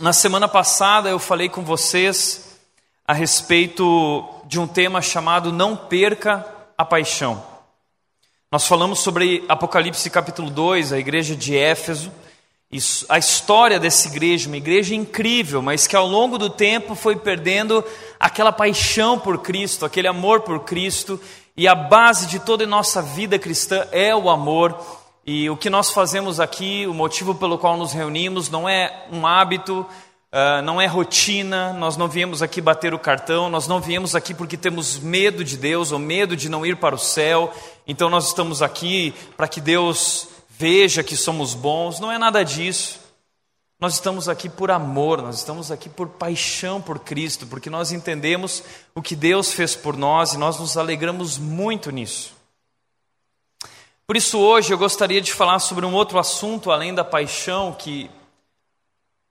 Na semana passada eu falei com vocês a respeito de um tema chamado Não Perca a Paixão. Nós falamos sobre Apocalipse capítulo 2, a igreja de Éfeso, a história dessa igreja, uma igreja incrível, mas que ao longo do tempo foi perdendo aquela paixão por Cristo, aquele amor por Cristo, e a base de toda a nossa vida cristã é o amor e o que nós fazemos aqui, o motivo pelo qual nos reunimos, não é um hábito, uh, não é rotina, nós não viemos aqui bater o cartão, nós não viemos aqui porque temos medo de Deus ou medo de não ir para o céu, então nós estamos aqui para que Deus veja que somos bons, não é nada disso. Nós estamos aqui por amor, nós estamos aqui por paixão por Cristo, porque nós entendemos o que Deus fez por nós e nós nos alegramos muito nisso. Por isso, hoje eu gostaria de falar sobre um outro assunto além da paixão que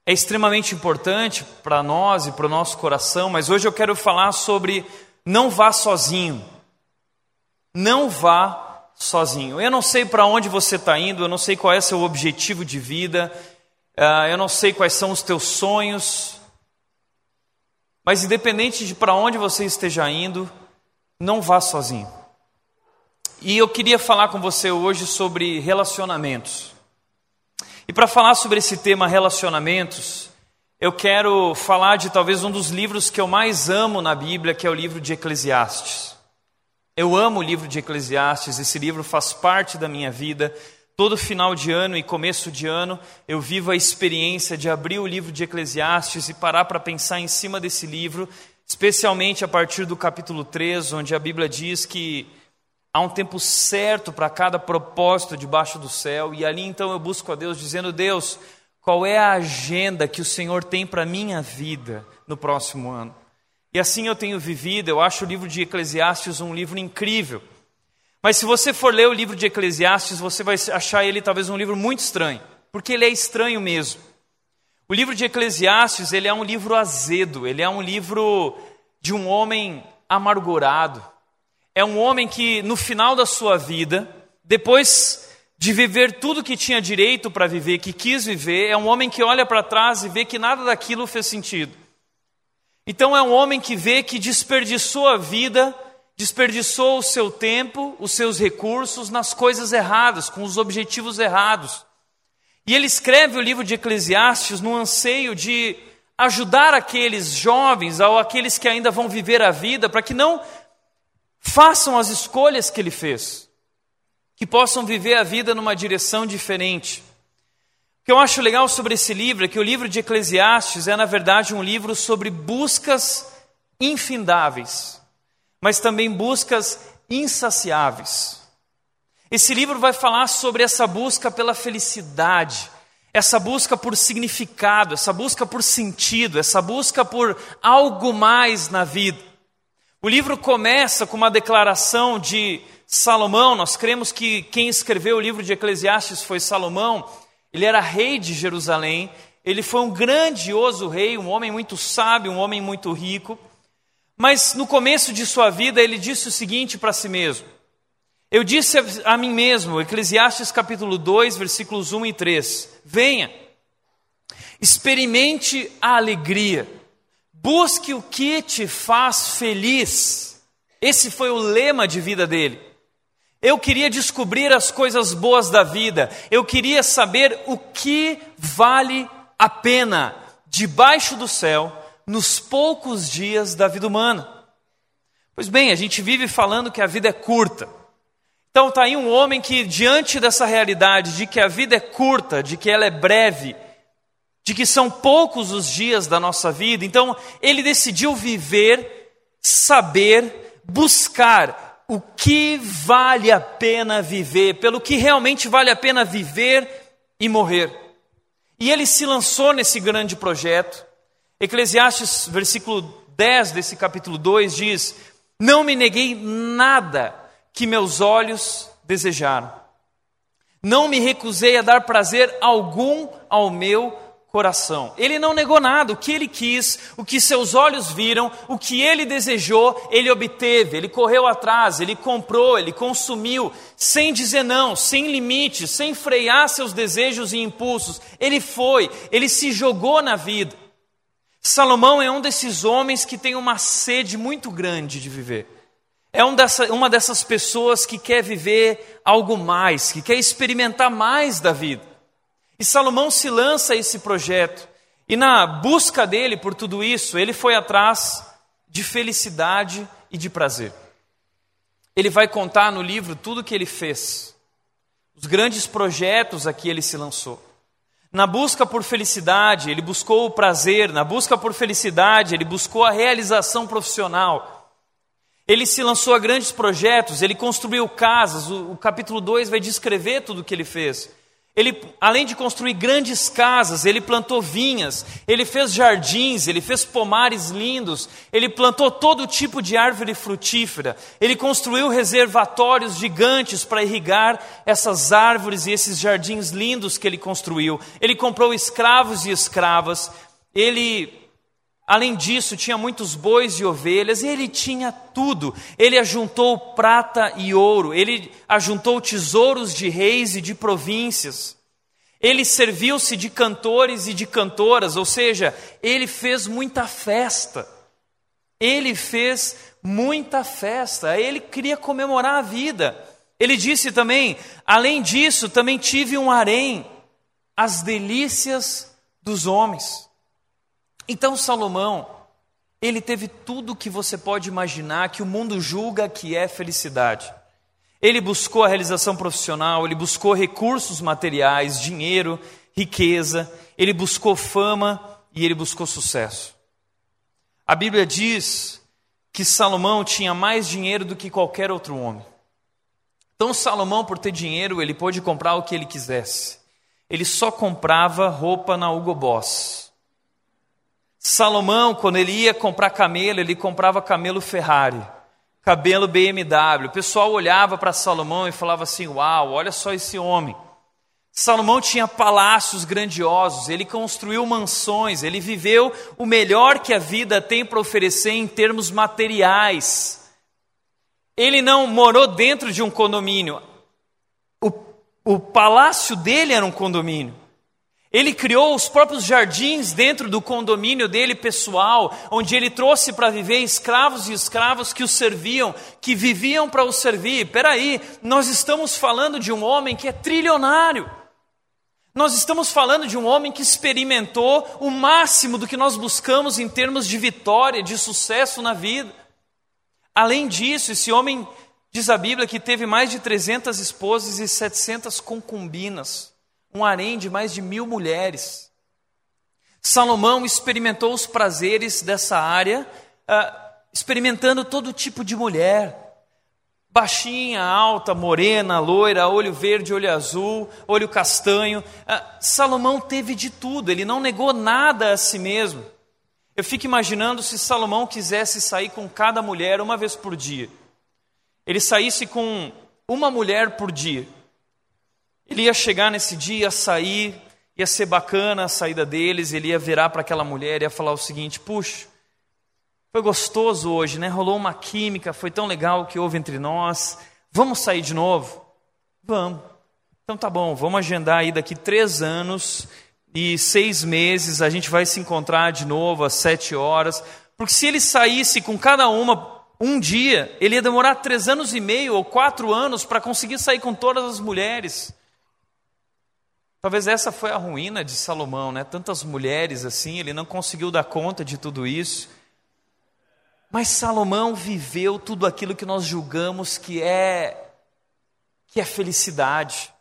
é extremamente importante para nós e para o nosso coração, mas hoje eu quero falar sobre não vá sozinho. Não vá sozinho. Eu não sei para onde você está indo, eu não sei qual é seu objetivo de vida, ah, eu não sei quais são os teus sonhos, mas independente de para onde você esteja indo, não vá sozinho. E eu queria falar com você hoje sobre relacionamentos. E para falar sobre esse tema relacionamentos, eu quero falar de talvez um dos livros que eu mais amo na Bíblia, que é o livro de Eclesiastes. Eu amo o livro de Eclesiastes, esse livro faz parte da minha vida. Todo final de ano e começo de ano, eu vivo a experiência de abrir o livro de Eclesiastes e parar para pensar em cima desse livro, especialmente a partir do capítulo 3, onde a Bíblia diz que Há um tempo certo para cada propósito debaixo do céu, e ali então eu busco a Deus dizendo: Deus, qual é a agenda que o Senhor tem para a minha vida no próximo ano? E assim eu tenho vivido, eu acho o livro de Eclesiastes um livro incrível. Mas se você for ler o livro de Eclesiastes, você vai achar ele talvez um livro muito estranho, porque ele é estranho mesmo. O livro de Eclesiastes, ele é um livro azedo, ele é um livro de um homem amargurado é um homem que, no final da sua vida, depois de viver tudo que tinha direito para viver, que quis viver, é um homem que olha para trás e vê que nada daquilo fez sentido. Então, é um homem que vê que desperdiçou a vida, desperdiçou o seu tempo, os seus recursos nas coisas erradas, com os objetivos errados. E ele escreve o livro de Eclesiastes no anseio de ajudar aqueles jovens ou aqueles que ainda vão viver a vida para que não façam as escolhas que ele fez, que possam viver a vida numa direção diferente. O que eu acho legal sobre esse livro é que o livro de Eclesiastes é, na verdade, um livro sobre buscas infindáveis, mas também buscas insaciáveis. Esse livro vai falar sobre essa busca pela felicidade, essa busca por significado, essa busca por sentido, essa busca por algo mais na vida. O livro começa com uma declaração de Salomão. Nós cremos que quem escreveu o livro de Eclesiastes foi Salomão. Ele era rei de Jerusalém. Ele foi um grandioso rei, um homem muito sábio, um homem muito rico. Mas no começo de sua vida, ele disse o seguinte para si mesmo: Eu disse a mim mesmo, Eclesiastes capítulo 2, versículos 1 e 3: Venha, experimente a alegria Busque o que te faz feliz. Esse foi o lema de vida dele. Eu queria descobrir as coisas boas da vida. Eu queria saber o que vale a pena debaixo do céu nos poucos dias da vida humana. Pois bem, a gente vive falando que a vida é curta. Então está aí um homem que, diante dessa realidade de que a vida é curta, de que ela é breve, de que são poucos os dias da nossa vida, então ele decidiu viver, saber, buscar o que vale a pena viver, pelo que realmente vale a pena viver e morrer. E ele se lançou nesse grande projeto. Eclesiastes, versículo 10 desse capítulo 2 diz: Não me neguei nada que meus olhos desejaram. Não me recusei a dar prazer algum ao meu coração. Ele não negou nada, o que ele quis, o que seus olhos viram, o que ele desejou, ele obteve, ele correu atrás, ele comprou, ele consumiu, sem dizer não, sem limites, sem frear seus desejos e impulsos. Ele foi, ele se jogou na vida. Salomão é um desses homens que tem uma sede muito grande de viver. É um dessa, uma dessas pessoas que quer viver algo mais, que quer experimentar mais da vida. E Salomão se lança a esse projeto. E na busca dele por tudo isso, ele foi atrás de felicidade e de prazer. Ele vai contar no livro tudo o que ele fez, os grandes projetos a que ele se lançou. Na busca por felicidade, ele buscou o prazer, na busca por felicidade, ele buscou a realização profissional. Ele se lançou a grandes projetos, ele construiu casas, o, o capítulo 2 vai descrever tudo o que ele fez. Ele, além de construir grandes casas, ele plantou vinhas, ele fez jardins, ele fez pomares lindos, ele plantou todo tipo de árvore frutífera, ele construiu reservatórios gigantes para irrigar essas árvores e esses jardins lindos que ele construiu. Ele comprou escravos e escravas, ele Além disso, tinha muitos bois e ovelhas, e ele tinha tudo. Ele ajuntou prata e ouro, ele ajuntou tesouros de reis e de províncias. Ele serviu-se de cantores e de cantoras, ou seja, ele fez muita festa. Ele fez muita festa, ele queria comemorar a vida. Ele disse também: além disso, também tive um harém, as delícias dos homens. Então Salomão, ele teve tudo que você pode imaginar que o mundo julga que é felicidade. Ele buscou a realização profissional, ele buscou recursos materiais, dinheiro, riqueza, ele buscou fama e ele buscou sucesso. A Bíblia diz que Salomão tinha mais dinheiro do que qualquer outro homem. Então, Salomão, por ter dinheiro, ele pôde comprar o que ele quisesse. Ele só comprava roupa na Hugo Boss. Salomão, quando ele ia comprar camelo, ele comprava camelo Ferrari, cabelo BMW. O pessoal olhava para Salomão e falava assim: Uau, olha só esse homem. Salomão tinha palácios grandiosos, ele construiu mansões, ele viveu o melhor que a vida tem para oferecer em termos materiais. Ele não morou dentro de um condomínio, o, o palácio dele era um condomínio. Ele criou os próprios jardins dentro do condomínio dele pessoal, onde ele trouxe para viver escravos e escravos que o serviam, que viviam para o servir. Peraí, nós estamos falando de um homem que é trilionário. Nós estamos falando de um homem que experimentou o máximo do que nós buscamos em termos de vitória, de sucesso na vida. Além disso, esse homem, diz a Bíblia, que teve mais de 300 esposas e 700 concubinas um harém de mais de mil mulheres. Salomão experimentou os prazeres dessa área, uh, experimentando todo tipo de mulher. Baixinha, alta, morena, loira, olho verde, olho azul, olho castanho. Uh, Salomão teve de tudo, ele não negou nada a si mesmo. Eu fico imaginando se Salomão quisesse sair com cada mulher uma vez por dia. Ele saísse com uma mulher por dia. Ele ia chegar nesse dia, ia sair, ia ser bacana a saída deles, ele ia virar para aquela mulher e ia falar o seguinte: puxa, foi gostoso hoje, né? Rolou uma química, foi tão legal o que houve entre nós. Vamos sair de novo? Vamos. Então tá bom, vamos agendar aí daqui três anos e seis meses a gente vai se encontrar de novo às sete horas. Porque se ele saísse com cada uma um dia, ele ia demorar três anos e meio ou quatro anos para conseguir sair com todas as mulheres. Talvez essa foi a ruína de Salomão, né? Tantas mulheres assim, ele não conseguiu dar conta de tudo isso. Mas Salomão viveu tudo aquilo que nós julgamos que é que é felicidade.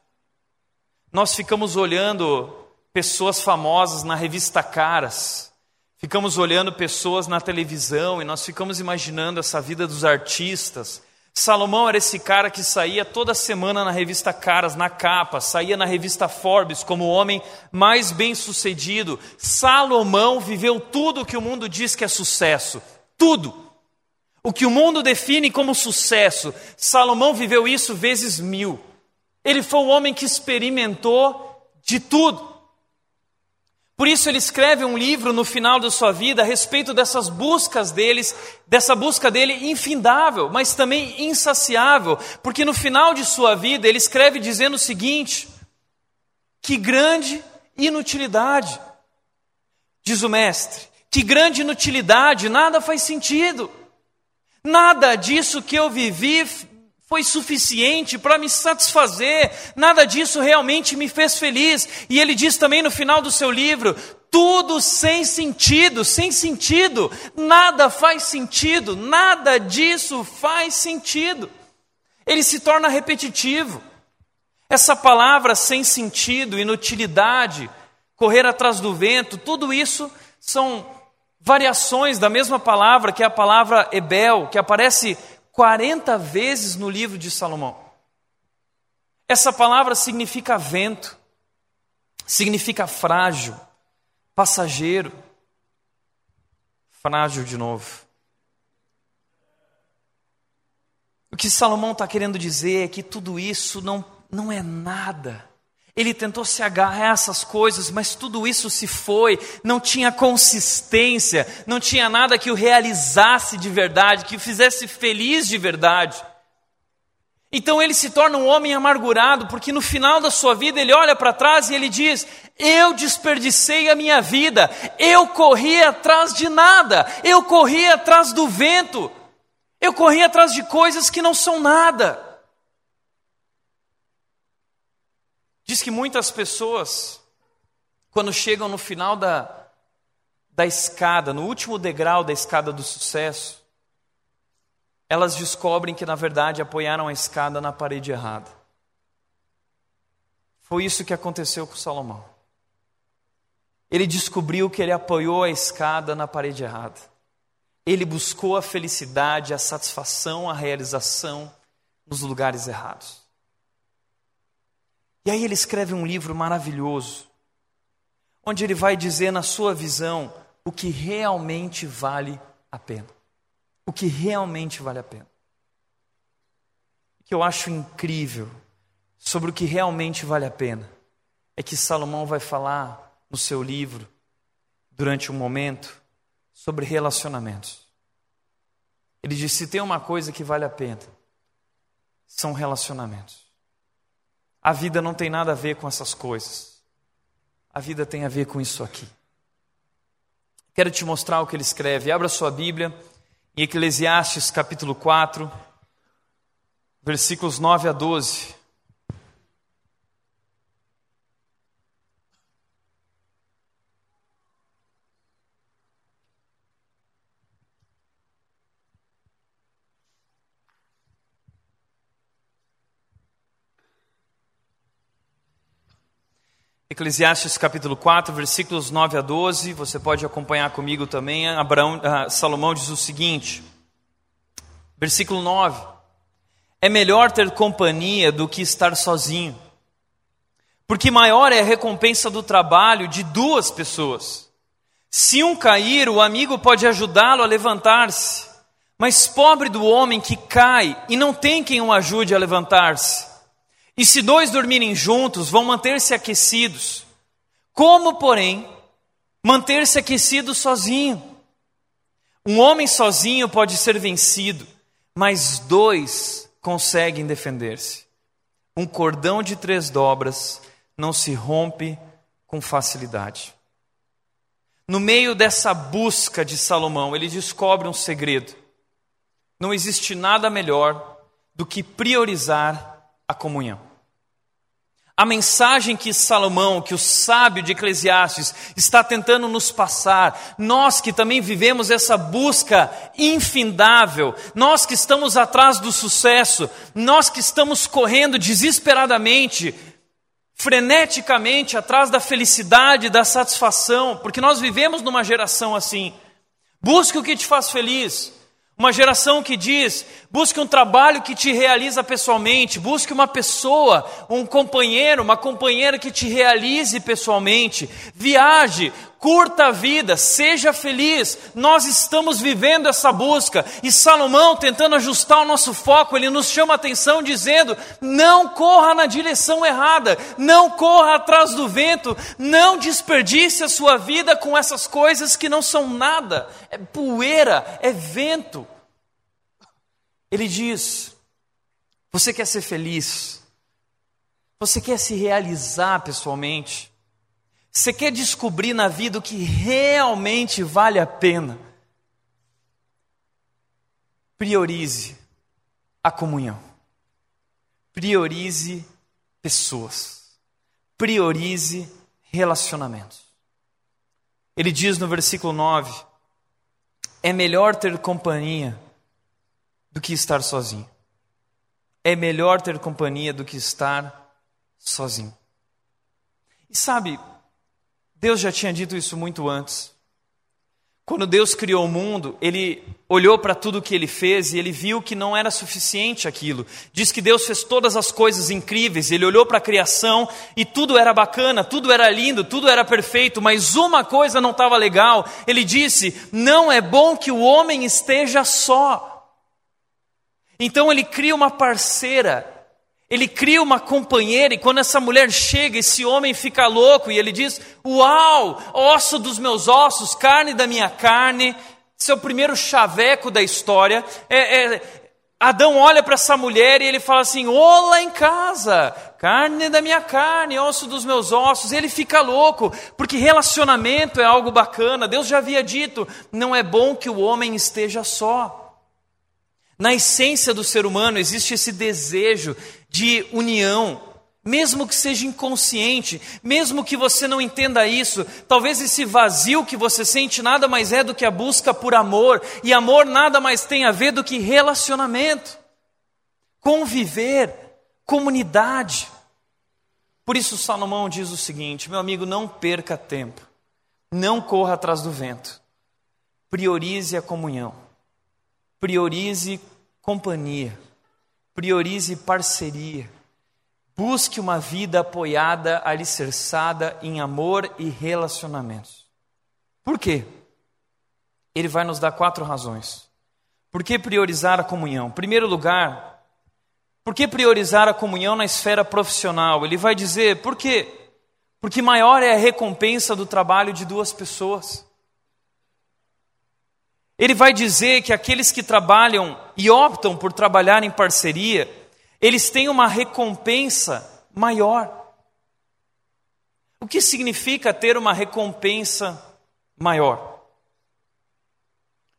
Nós ficamos olhando pessoas famosas na revista Caras, ficamos olhando pessoas na televisão e nós ficamos imaginando essa vida dos artistas, Salomão era esse cara que saía toda semana na revista Caras, na capa, saía na revista Forbes como o homem mais bem sucedido. Salomão viveu tudo o que o mundo diz que é sucesso. Tudo. O que o mundo define como sucesso. Salomão viveu isso vezes mil. Ele foi o homem que experimentou de tudo. Por isso ele escreve um livro no final da sua vida a respeito dessas buscas deles, dessa busca dele infindável, mas também insaciável, porque no final de sua vida ele escreve dizendo o seguinte: que grande inutilidade, diz o mestre, que grande inutilidade, nada faz sentido. Nada disso que eu vivi foi suficiente para me satisfazer, nada disso realmente me fez feliz. E ele diz também no final do seu livro: tudo sem sentido, sem sentido, nada faz sentido, nada disso faz sentido. Ele se torna repetitivo. Essa palavra sem sentido, inutilidade, correr atrás do vento, tudo isso são variações da mesma palavra que é a palavra Ebel, que aparece 40 vezes no livro de Salomão. Essa palavra significa vento, significa frágil, passageiro. Frágil de novo. O que Salomão está querendo dizer é que tudo isso não, não é nada ele tentou se agarrar a essas coisas, mas tudo isso se foi, não tinha consistência, não tinha nada que o realizasse de verdade, que o fizesse feliz de verdade. Então ele se torna um homem amargurado, porque no final da sua vida ele olha para trás e ele diz: Eu desperdicei a minha vida, eu corri atrás de nada, eu corri atrás do vento, eu corri atrás de coisas que não são nada. Diz que muitas pessoas, quando chegam no final da, da escada, no último degrau da escada do sucesso, elas descobrem que na verdade apoiaram a escada na parede errada. Foi isso que aconteceu com Salomão. Ele descobriu que ele apoiou a escada na parede errada. Ele buscou a felicidade, a satisfação, a realização nos lugares errados. E aí ele escreve um livro maravilhoso, onde ele vai dizer na sua visão o que realmente vale a pena. O que realmente vale a pena. O que eu acho incrível sobre o que realmente vale a pena é que Salomão vai falar no seu livro, durante um momento, sobre relacionamentos. Ele diz: se tem uma coisa que vale a pena, são relacionamentos. A vida não tem nada a ver com essas coisas. A vida tem a ver com isso aqui. Quero te mostrar o que ele escreve. Abra sua Bíblia em Eclesiastes capítulo 4, versículos 9 a 12. Eclesiastes capítulo 4, versículos 9 a 12, você pode acompanhar comigo também. Abraão, uh, Salomão diz o seguinte, versículo 9: É melhor ter companhia do que estar sozinho, porque maior é a recompensa do trabalho de duas pessoas. Se um cair, o amigo pode ajudá-lo a levantar-se, mas pobre do homem que cai e não tem quem o ajude a levantar-se. E se dois dormirem juntos, vão manter-se aquecidos. Como, porém, manter-se aquecido sozinho? Um homem sozinho pode ser vencido, mas dois conseguem defender-se. Um cordão de três dobras não se rompe com facilidade. No meio dessa busca de Salomão, ele descobre um segredo. Não existe nada melhor do que priorizar a comunhão. A mensagem que Salomão, que o sábio de Eclesiastes, está tentando nos passar, nós que também vivemos essa busca infindável, nós que estamos atrás do sucesso, nós que estamos correndo desesperadamente, freneticamente atrás da felicidade, da satisfação, porque nós vivemos numa geração assim. Busque o que te faz feliz, uma geração que diz: busque um trabalho que te realiza pessoalmente, busque uma pessoa, um companheiro, uma companheira que te realize pessoalmente. Viaje, curta a vida, seja feliz. Nós estamos vivendo essa busca. E Salomão, tentando ajustar o nosso foco, ele nos chama a atenção dizendo: não corra na direção errada, não corra atrás do vento, não desperdice a sua vida com essas coisas que não são nada, é poeira, é vento. Ele diz: você quer ser feliz? Você quer se realizar pessoalmente? Você quer descobrir na vida o que realmente vale a pena? Priorize a comunhão. Priorize pessoas. Priorize relacionamentos. Ele diz no versículo 9: É melhor ter companhia do que estar sozinho. É melhor ter companhia do que estar sozinho. E sabe, Deus já tinha dito isso muito antes. Quando Deus criou o mundo, ele olhou para tudo que ele fez e ele viu que não era suficiente aquilo. Diz que Deus fez todas as coisas incríveis, ele olhou para a criação e tudo era bacana, tudo era lindo, tudo era perfeito, mas uma coisa não estava legal. Ele disse: Não é bom que o homem esteja só. Então ele cria uma parceira ele cria uma companheira e quando essa mulher chega, esse homem fica louco e ele diz: Uau, osso dos meus ossos, carne da minha carne. Seu primeiro chaveco da história. É, é, Adão olha para essa mulher e ele fala assim: Olá em casa, carne da minha carne, osso dos meus ossos. Ele fica louco, porque relacionamento é algo bacana. Deus já havia dito: não é bom que o homem esteja só. Na essência do ser humano existe esse desejo de união, mesmo que seja inconsciente, mesmo que você não entenda isso, talvez esse vazio que você sente nada mais é do que a busca por amor, e amor nada mais tem a ver do que relacionamento, conviver, comunidade. Por isso, Salomão diz o seguinte: meu amigo, não perca tempo, não corra atrás do vento, priorize a comunhão, priorize companhia priorize parceria, busque uma vida apoiada, alicerçada em amor e relacionamentos. Por quê? Ele vai nos dar quatro razões. Por que priorizar a comunhão? Em primeiro lugar, por que priorizar a comunhão na esfera profissional? Ele vai dizer, por quê? Porque maior é a recompensa do trabalho de duas pessoas. Ele vai dizer que aqueles que trabalham e optam por trabalhar em parceria, eles têm uma recompensa maior. O que significa ter uma recompensa maior?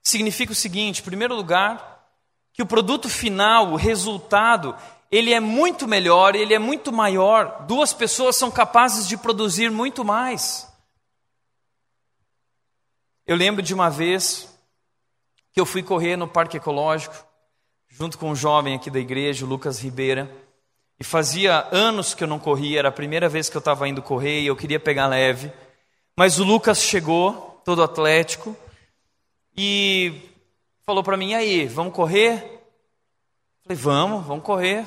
Significa o seguinte, em primeiro lugar, que o produto final, o resultado, ele é muito melhor, ele é muito maior. Duas pessoas são capazes de produzir muito mais. Eu lembro de uma vez que eu fui correr no Parque Ecológico, junto com um jovem aqui da igreja, Lucas Ribeira. E fazia anos que eu não corria, era a primeira vez que eu estava indo correr e eu queria pegar leve. Mas o Lucas chegou, todo atlético, e falou para mim: aí, vamos correr? Falei: vamos, vamos correr.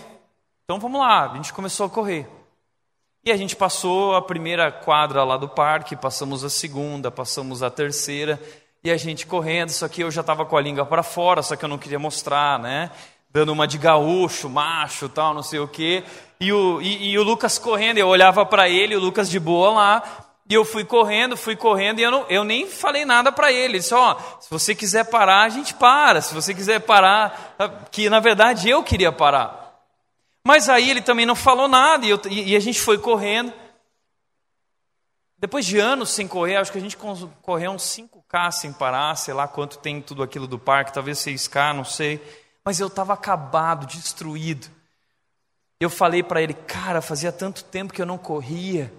Então vamos lá. A gente começou a correr. E a gente passou a primeira quadra lá do parque, passamos a segunda, passamos a terceira, e a gente correndo, só que eu já estava com a língua para fora, só que eu não queria mostrar, né? Dando uma de gaúcho, macho, tal, não sei o quê. E o, e, e o Lucas correndo, eu olhava para ele, o Lucas de boa lá, e eu fui correndo, fui correndo, e eu, não, eu nem falei nada para ele. Ele disse: Ó, oh, se você quiser parar, a gente para. Se você quiser parar, que na verdade eu queria parar. Mas aí ele também não falou nada, e, eu, e a gente foi correndo. Depois de anos sem correr, acho que a gente correu uns 5K sem parar, sei lá quanto tem tudo aquilo do parque, talvez 6K, não sei. Mas eu estava acabado, destruído. Eu falei para ele, cara, fazia tanto tempo que eu não corria.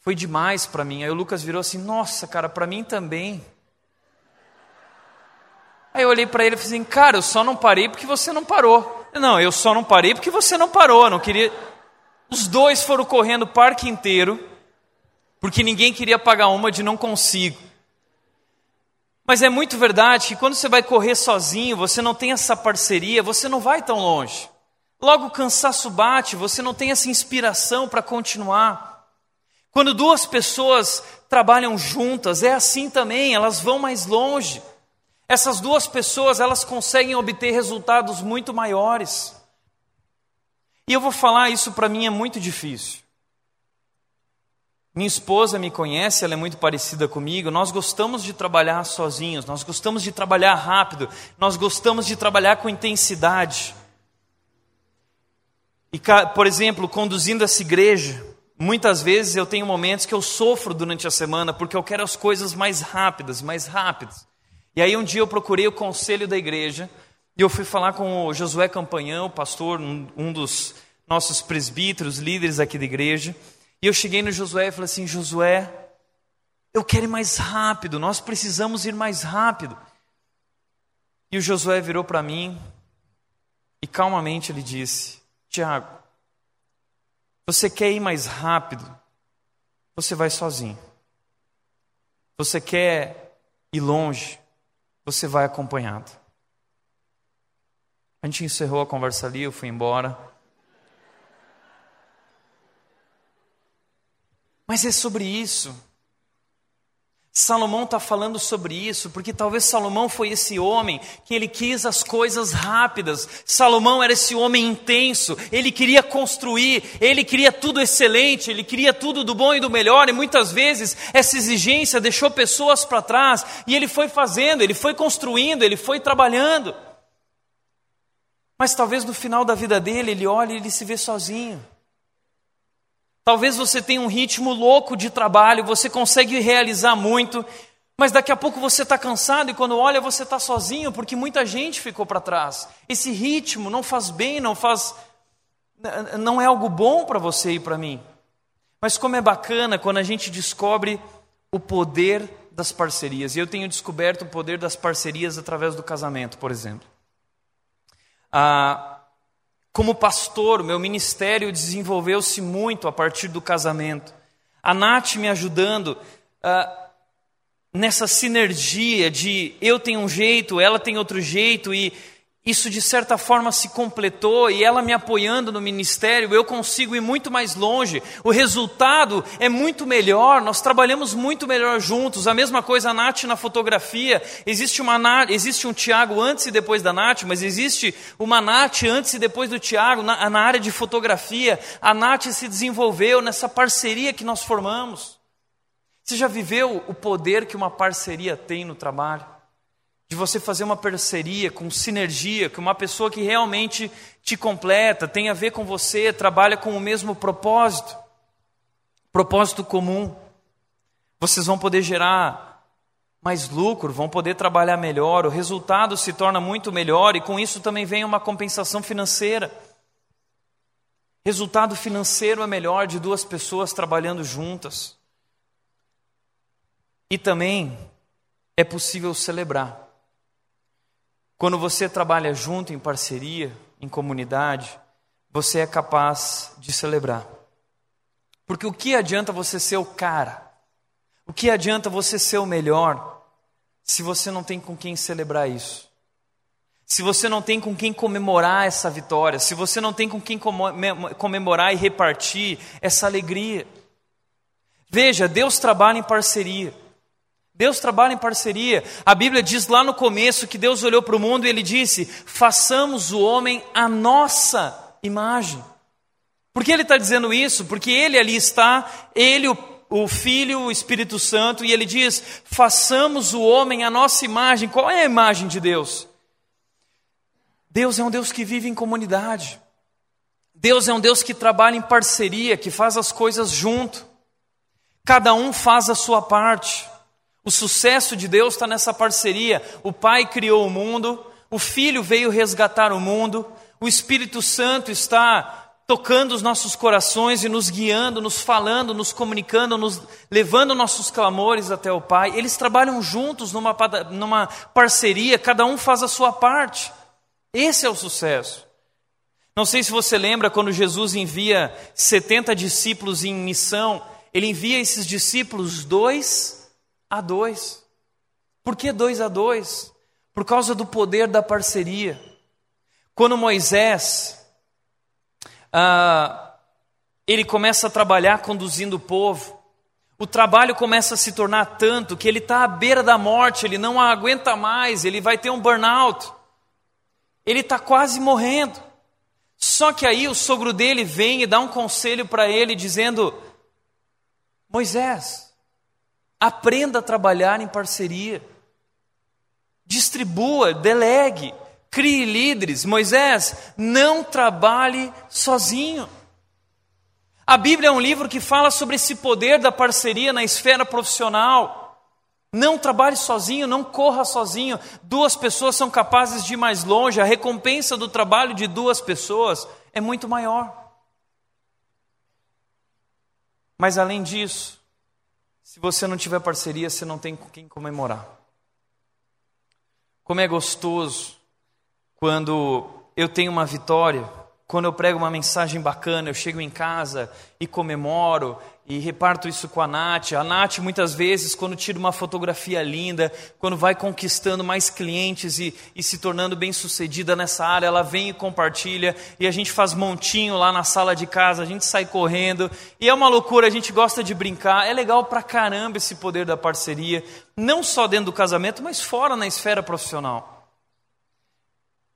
Foi demais para mim. Aí o Lucas virou assim: Nossa, cara, para mim também. Aí eu olhei para ele e falei assim: Cara, eu só não parei porque você não parou. Não, eu só não parei porque você não parou. Eu não queria. Os dois foram correndo o parque inteiro porque ninguém queria pagar uma de não consigo. Mas é muito verdade que quando você vai correr sozinho, você não tem essa parceria, você não vai tão longe. Logo o cansaço bate, você não tem essa inspiração para continuar. Quando duas pessoas trabalham juntas, é assim também, elas vão mais longe. Essas duas pessoas, elas conseguem obter resultados muito maiores. E eu vou falar, isso para mim é muito difícil. Minha esposa me conhece, ela é muito parecida comigo. Nós gostamos de trabalhar sozinhos, nós gostamos de trabalhar rápido, nós gostamos de trabalhar com intensidade. E, por exemplo, conduzindo essa igreja, muitas vezes eu tenho momentos que eu sofro durante a semana porque eu quero as coisas mais rápidas, mais rápidas. E aí um dia eu procurei o conselho da igreja e eu fui falar com o Josué Campanhão, pastor, um dos nossos presbíteros, líderes aqui da igreja. E eu cheguei no Josué e falei assim: Josué, eu quero ir mais rápido, nós precisamos ir mais rápido. E o Josué virou para mim e calmamente ele disse: Tiago, você quer ir mais rápido? Você vai sozinho. Você quer ir longe? você vai acompanhado. A gente encerrou a conversa ali, eu fui embora. Mas é sobre isso. Salomão está falando sobre isso, porque talvez Salomão foi esse homem que ele quis as coisas rápidas. Salomão era esse homem intenso, ele queria construir, ele queria tudo excelente, ele queria tudo do bom e do melhor, e muitas vezes essa exigência deixou pessoas para trás, e ele foi fazendo, ele foi construindo, ele foi trabalhando. Mas talvez no final da vida dele, ele olha e ele se vê sozinho. Talvez você tenha um ritmo louco de trabalho, você consegue realizar muito, mas daqui a pouco você está cansado e quando olha você está sozinho porque muita gente ficou para trás. Esse ritmo não faz bem, não faz, não é algo bom para você e para mim. Mas como é bacana quando a gente descobre o poder das parcerias. E eu tenho descoberto o poder das parcerias através do casamento, por exemplo. Ah, como pastor, meu ministério desenvolveu-se muito a partir do casamento. A Nath me ajudando uh, nessa sinergia de eu tenho um jeito, ela tem outro jeito, e isso de certa forma se completou e ela me apoiando no ministério, eu consigo ir muito mais longe. O resultado é muito melhor, nós trabalhamos muito melhor juntos. A mesma coisa a Nath na fotografia. Existe, uma, existe um Tiago antes e depois da Nath, mas existe uma Nath antes e depois do Tiago na, na área de fotografia. A Nath se desenvolveu nessa parceria que nós formamos. Você já viveu o poder que uma parceria tem no trabalho? De você fazer uma parceria com sinergia, com uma pessoa que realmente te completa, tem a ver com você, trabalha com o mesmo propósito, propósito comum. Vocês vão poder gerar mais lucro, vão poder trabalhar melhor, o resultado se torna muito melhor e com isso também vem uma compensação financeira. Resultado financeiro é melhor de duas pessoas trabalhando juntas. E também é possível celebrar. Quando você trabalha junto, em parceria, em comunidade, você é capaz de celebrar. Porque o que adianta você ser o cara? O que adianta você ser o melhor se você não tem com quem celebrar isso? Se você não tem com quem comemorar essa vitória, se você não tem com quem comemorar e repartir essa alegria. Veja, Deus trabalha em parceria. Deus trabalha em parceria. A Bíblia diz lá no começo que Deus olhou para o mundo e ele disse: façamos o homem a nossa imagem. Por que ele está dizendo isso? Porque ele ali está, ele, o, o Filho, o Espírito Santo, e ele diz: façamos o homem a nossa imagem. Qual é a imagem de Deus? Deus é um Deus que vive em comunidade. Deus é um Deus que trabalha em parceria, que faz as coisas junto. Cada um faz a sua parte. O sucesso de Deus está nessa parceria. O Pai criou o mundo, o Filho veio resgatar o mundo, o Espírito Santo está tocando os nossos corações e nos guiando, nos falando, nos comunicando, nos levando nossos clamores até o Pai. Eles trabalham juntos numa, numa parceria, cada um faz a sua parte. Esse é o sucesso. Não sei se você lembra quando Jesus envia 70 discípulos em missão, ele envia esses discípulos dois a dois. Por que dois a dois? Por causa do poder da parceria. Quando Moisés ah, ele começa a trabalhar conduzindo o povo, O trabalho começa a se tornar tanto que ele está à beira da morte, ele não aguenta mais, ele vai ter um burnout. Ele está quase morrendo. Só que aí o sogro dele vem e dá um conselho para ele, dizendo: Moisés, aprenda a trabalhar em parceria, distribua, delegue, crie líderes. Moisés, não trabalhe sozinho. A Bíblia é um livro que fala sobre esse poder da parceria na esfera profissional. Não trabalhe sozinho, não corra sozinho. Duas pessoas são capazes de ir mais longe. A recompensa do trabalho de duas pessoas é muito maior. Mas além disso, se você não tiver parceria, você não tem com quem comemorar. Como é gostoso quando eu tenho uma vitória quando eu prego uma mensagem bacana, eu chego em casa e comemoro e reparto isso com a Nath. A Nath, muitas vezes, quando tira uma fotografia linda, quando vai conquistando mais clientes e, e se tornando bem sucedida nessa área, ela vem e compartilha e a gente faz montinho lá na sala de casa, a gente sai correndo e é uma loucura, a gente gosta de brincar. É legal pra caramba esse poder da parceria, não só dentro do casamento, mas fora na esfera profissional.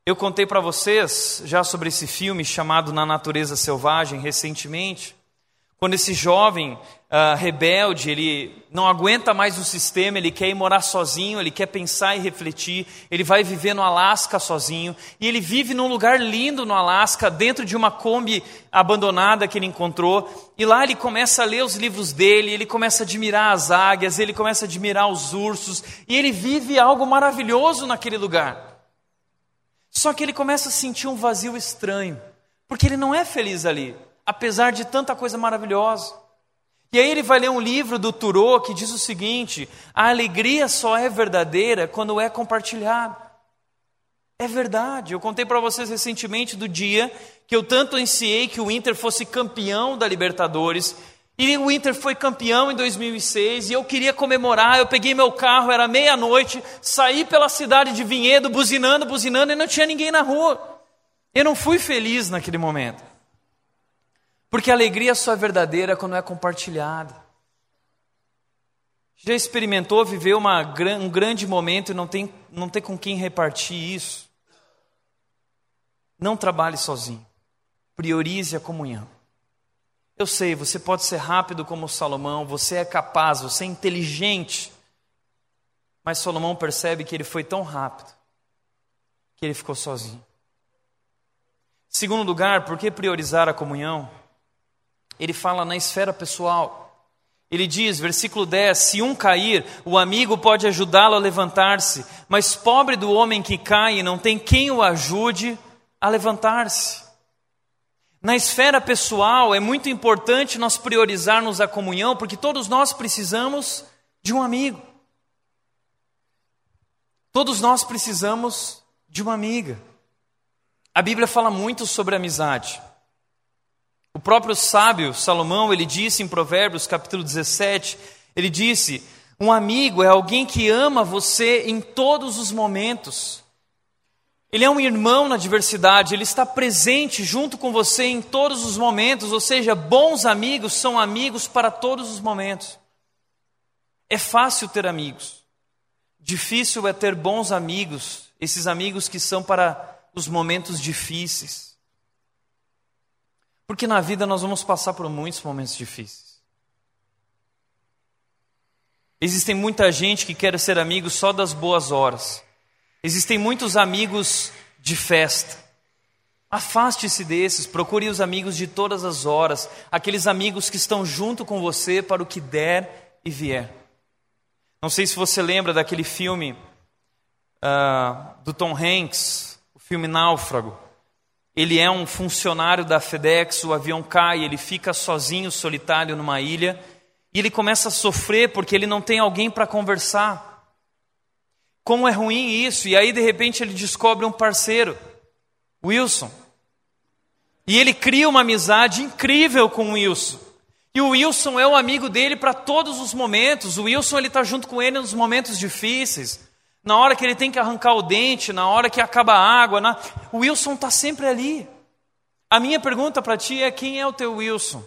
Eu contei para vocês já sobre esse filme chamado Na Natureza Selvagem recentemente, quando esse jovem uh, rebelde ele não aguenta mais o sistema, ele quer ir morar sozinho, ele quer pensar e refletir, ele vai viver no Alasca sozinho e ele vive num lugar lindo no Alasca, dentro de uma Kombi abandonada que ele encontrou e lá ele começa a ler os livros dele, ele começa a admirar as águias, ele começa a admirar os ursos e ele vive algo maravilhoso naquele lugar. Só que ele começa a sentir um vazio estranho, porque ele não é feliz ali, apesar de tanta coisa maravilhosa. E aí ele vai ler um livro do Turô que diz o seguinte: a alegria só é verdadeira quando é compartilhada. É verdade. Eu contei para vocês recentemente do dia que eu tanto ansiei que o Inter fosse campeão da Libertadores e o Inter foi campeão em 2006 e eu queria comemorar. Eu peguei meu carro, era meia-noite, saí pela cidade de Vinhedo, buzinando, buzinando e não tinha ninguém na rua. Eu não fui feliz naquele momento. Porque a alegria só é verdadeira quando é compartilhada. Já experimentou viver uma, um grande momento e não tem, não ter com quem repartir isso? Não trabalhe sozinho. Priorize a comunhão. Eu sei, você pode ser rápido como Salomão, você é capaz, você é inteligente. Mas Salomão percebe que ele foi tão rápido que ele ficou sozinho. Segundo lugar, por que priorizar a comunhão? Ele fala na esfera pessoal. Ele diz, versículo 10: Se um cair, o amigo pode ajudá-lo a levantar-se, mas pobre do homem que cai e não tem quem o ajude a levantar-se. Na esfera pessoal, é muito importante nós priorizarmos a comunhão, porque todos nós precisamos de um amigo. Todos nós precisamos de uma amiga. A Bíblia fala muito sobre amizade. O próprio sábio Salomão, ele disse em Provérbios, capítulo 17, ele disse: "Um amigo é alguém que ama você em todos os momentos, ele é um irmão na diversidade, ele está presente junto com você em todos os momentos, ou seja, bons amigos são amigos para todos os momentos. É fácil ter amigos, difícil é ter bons amigos, esses amigos que são para os momentos difíceis. Porque na vida nós vamos passar por muitos momentos difíceis. Existem muita gente que quer ser amigo só das boas horas. Existem muitos amigos de festa. Afaste-se desses, procure os amigos de todas as horas, aqueles amigos que estão junto com você para o que der e vier. Não sei se você lembra daquele filme uh, do Tom Hanks, o filme Náufrago. Ele é um funcionário da FedEx, o avião cai, ele fica sozinho, solitário numa ilha, e ele começa a sofrer porque ele não tem alguém para conversar. Como é ruim isso. E aí, de repente, ele descobre um parceiro, Wilson. E ele cria uma amizade incrível com o Wilson. E o Wilson é o amigo dele para todos os momentos. O Wilson ele está junto com ele nos momentos difíceis, na hora que ele tem que arrancar o dente, na hora que acaba a água. Na... O Wilson está sempre ali. A minha pergunta para ti é: quem é o teu Wilson?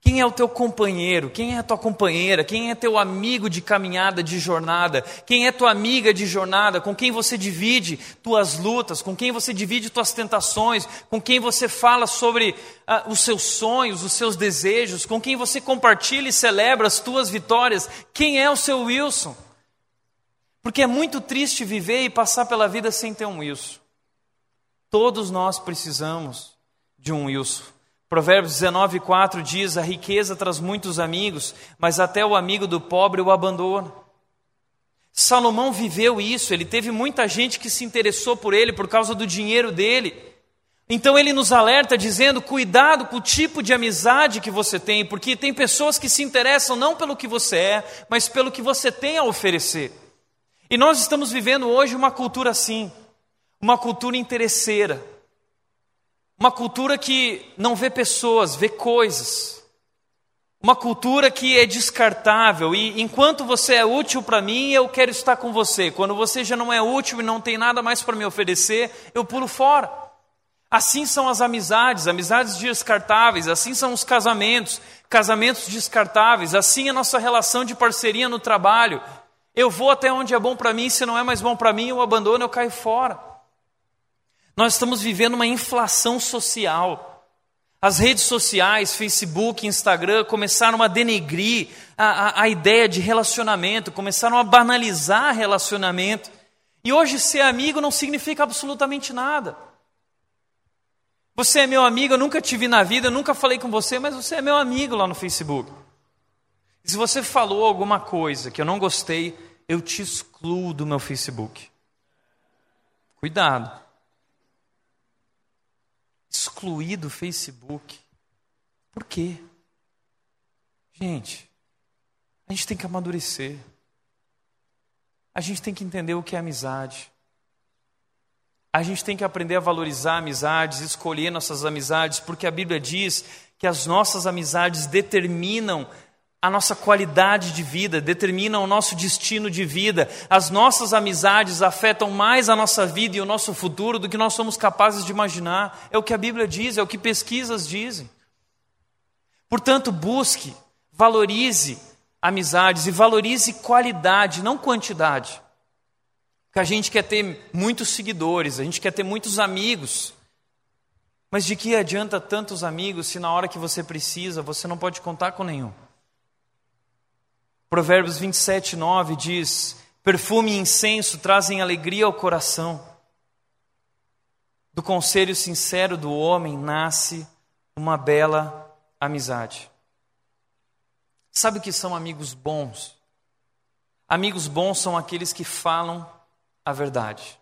Quem é o teu companheiro? Quem é a tua companheira? Quem é teu amigo de caminhada, de jornada? Quem é tua amiga de jornada? Com quem você divide tuas lutas? Com quem você divide tuas tentações? Com quem você fala sobre ah, os seus sonhos, os seus desejos? Com quem você compartilha e celebra as tuas vitórias? Quem é o seu Wilson? Porque é muito triste viver e passar pela vida sem ter um Wilson. Todos nós precisamos de um Wilson. Provérbios 19, 4 diz: A riqueza traz muitos amigos, mas até o amigo do pobre o abandona. Salomão viveu isso, ele teve muita gente que se interessou por ele por causa do dinheiro dele. Então ele nos alerta dizendo: cuidado com o tipo de amizade que você tem, porque tem pessoas que se interessam não pelo que você é, mas pelo que você tem a oferecer. E nós estamos vivendo hoje uma cultura assim, uma cultura interesseira uma cultura que não vê pessoas, vê coisas. Uma cultura que é descartável e enquanto você é útil para mim, eu quero estar com você. Quando você já não é útil e não tem nada mais para me oferecer, eu pulo fora. Assim são as amizades, amizades descartáveis, assim são os casamentos, casamentos descartáveis, assim é a nossa relação de parceria no trabalho. Eu vou até onde é bom para mim, se não é mais bom para mim, eu abandono, eu caio fora. Nós estamos vivendo uma inflação social. As redes sociais, Facebook, Instagram, começaram a denegrir a, a, a ideia de relacionamento, começaram a banalizar relacionamento. E hoje ser amigo não significa absolutamente nada. Você é meu amigo, eu nunca te vi na vida, nunca falei com você, mas você é meu amigo lá no Facebook. E se você falou alguma coisa que eu não gostei, eu te excluo do meu Facebook. Cuidado excluir do Facebook. Por quê? Gente, a gente tem que amadurecer. A gente tem que entender o que é amizade. A gente tem que aprender a valorizar amizades, escolher nossas amizades, porque a Bíblia diz que as nossas amizades determinam a nossa qualidade de vida, determinam o nosso destino de vida. As nossas amizades afetam mais a nossa vida e o nosso futuro do que nós somos capazes de imaginar. É o que a Bíblia diz, é o que pesquisas dizem. Portanto, busque, valorize amizades e valorize qualidade, não quantidade. Porque a gente quer ter muitos seguidores, a gente quer ter muitos amigos. Mas de que adianta tantos amigos se na hora que você precisa você não pode contar com nenhum? Provérbios 27, 9 diz: Perfume e incenso trazem alegria ao coração. Do conselho sincero do homem nasce uma bela amizade. Sabe o que são amigos bons? Amigos bons são aqueles que falam a verdade.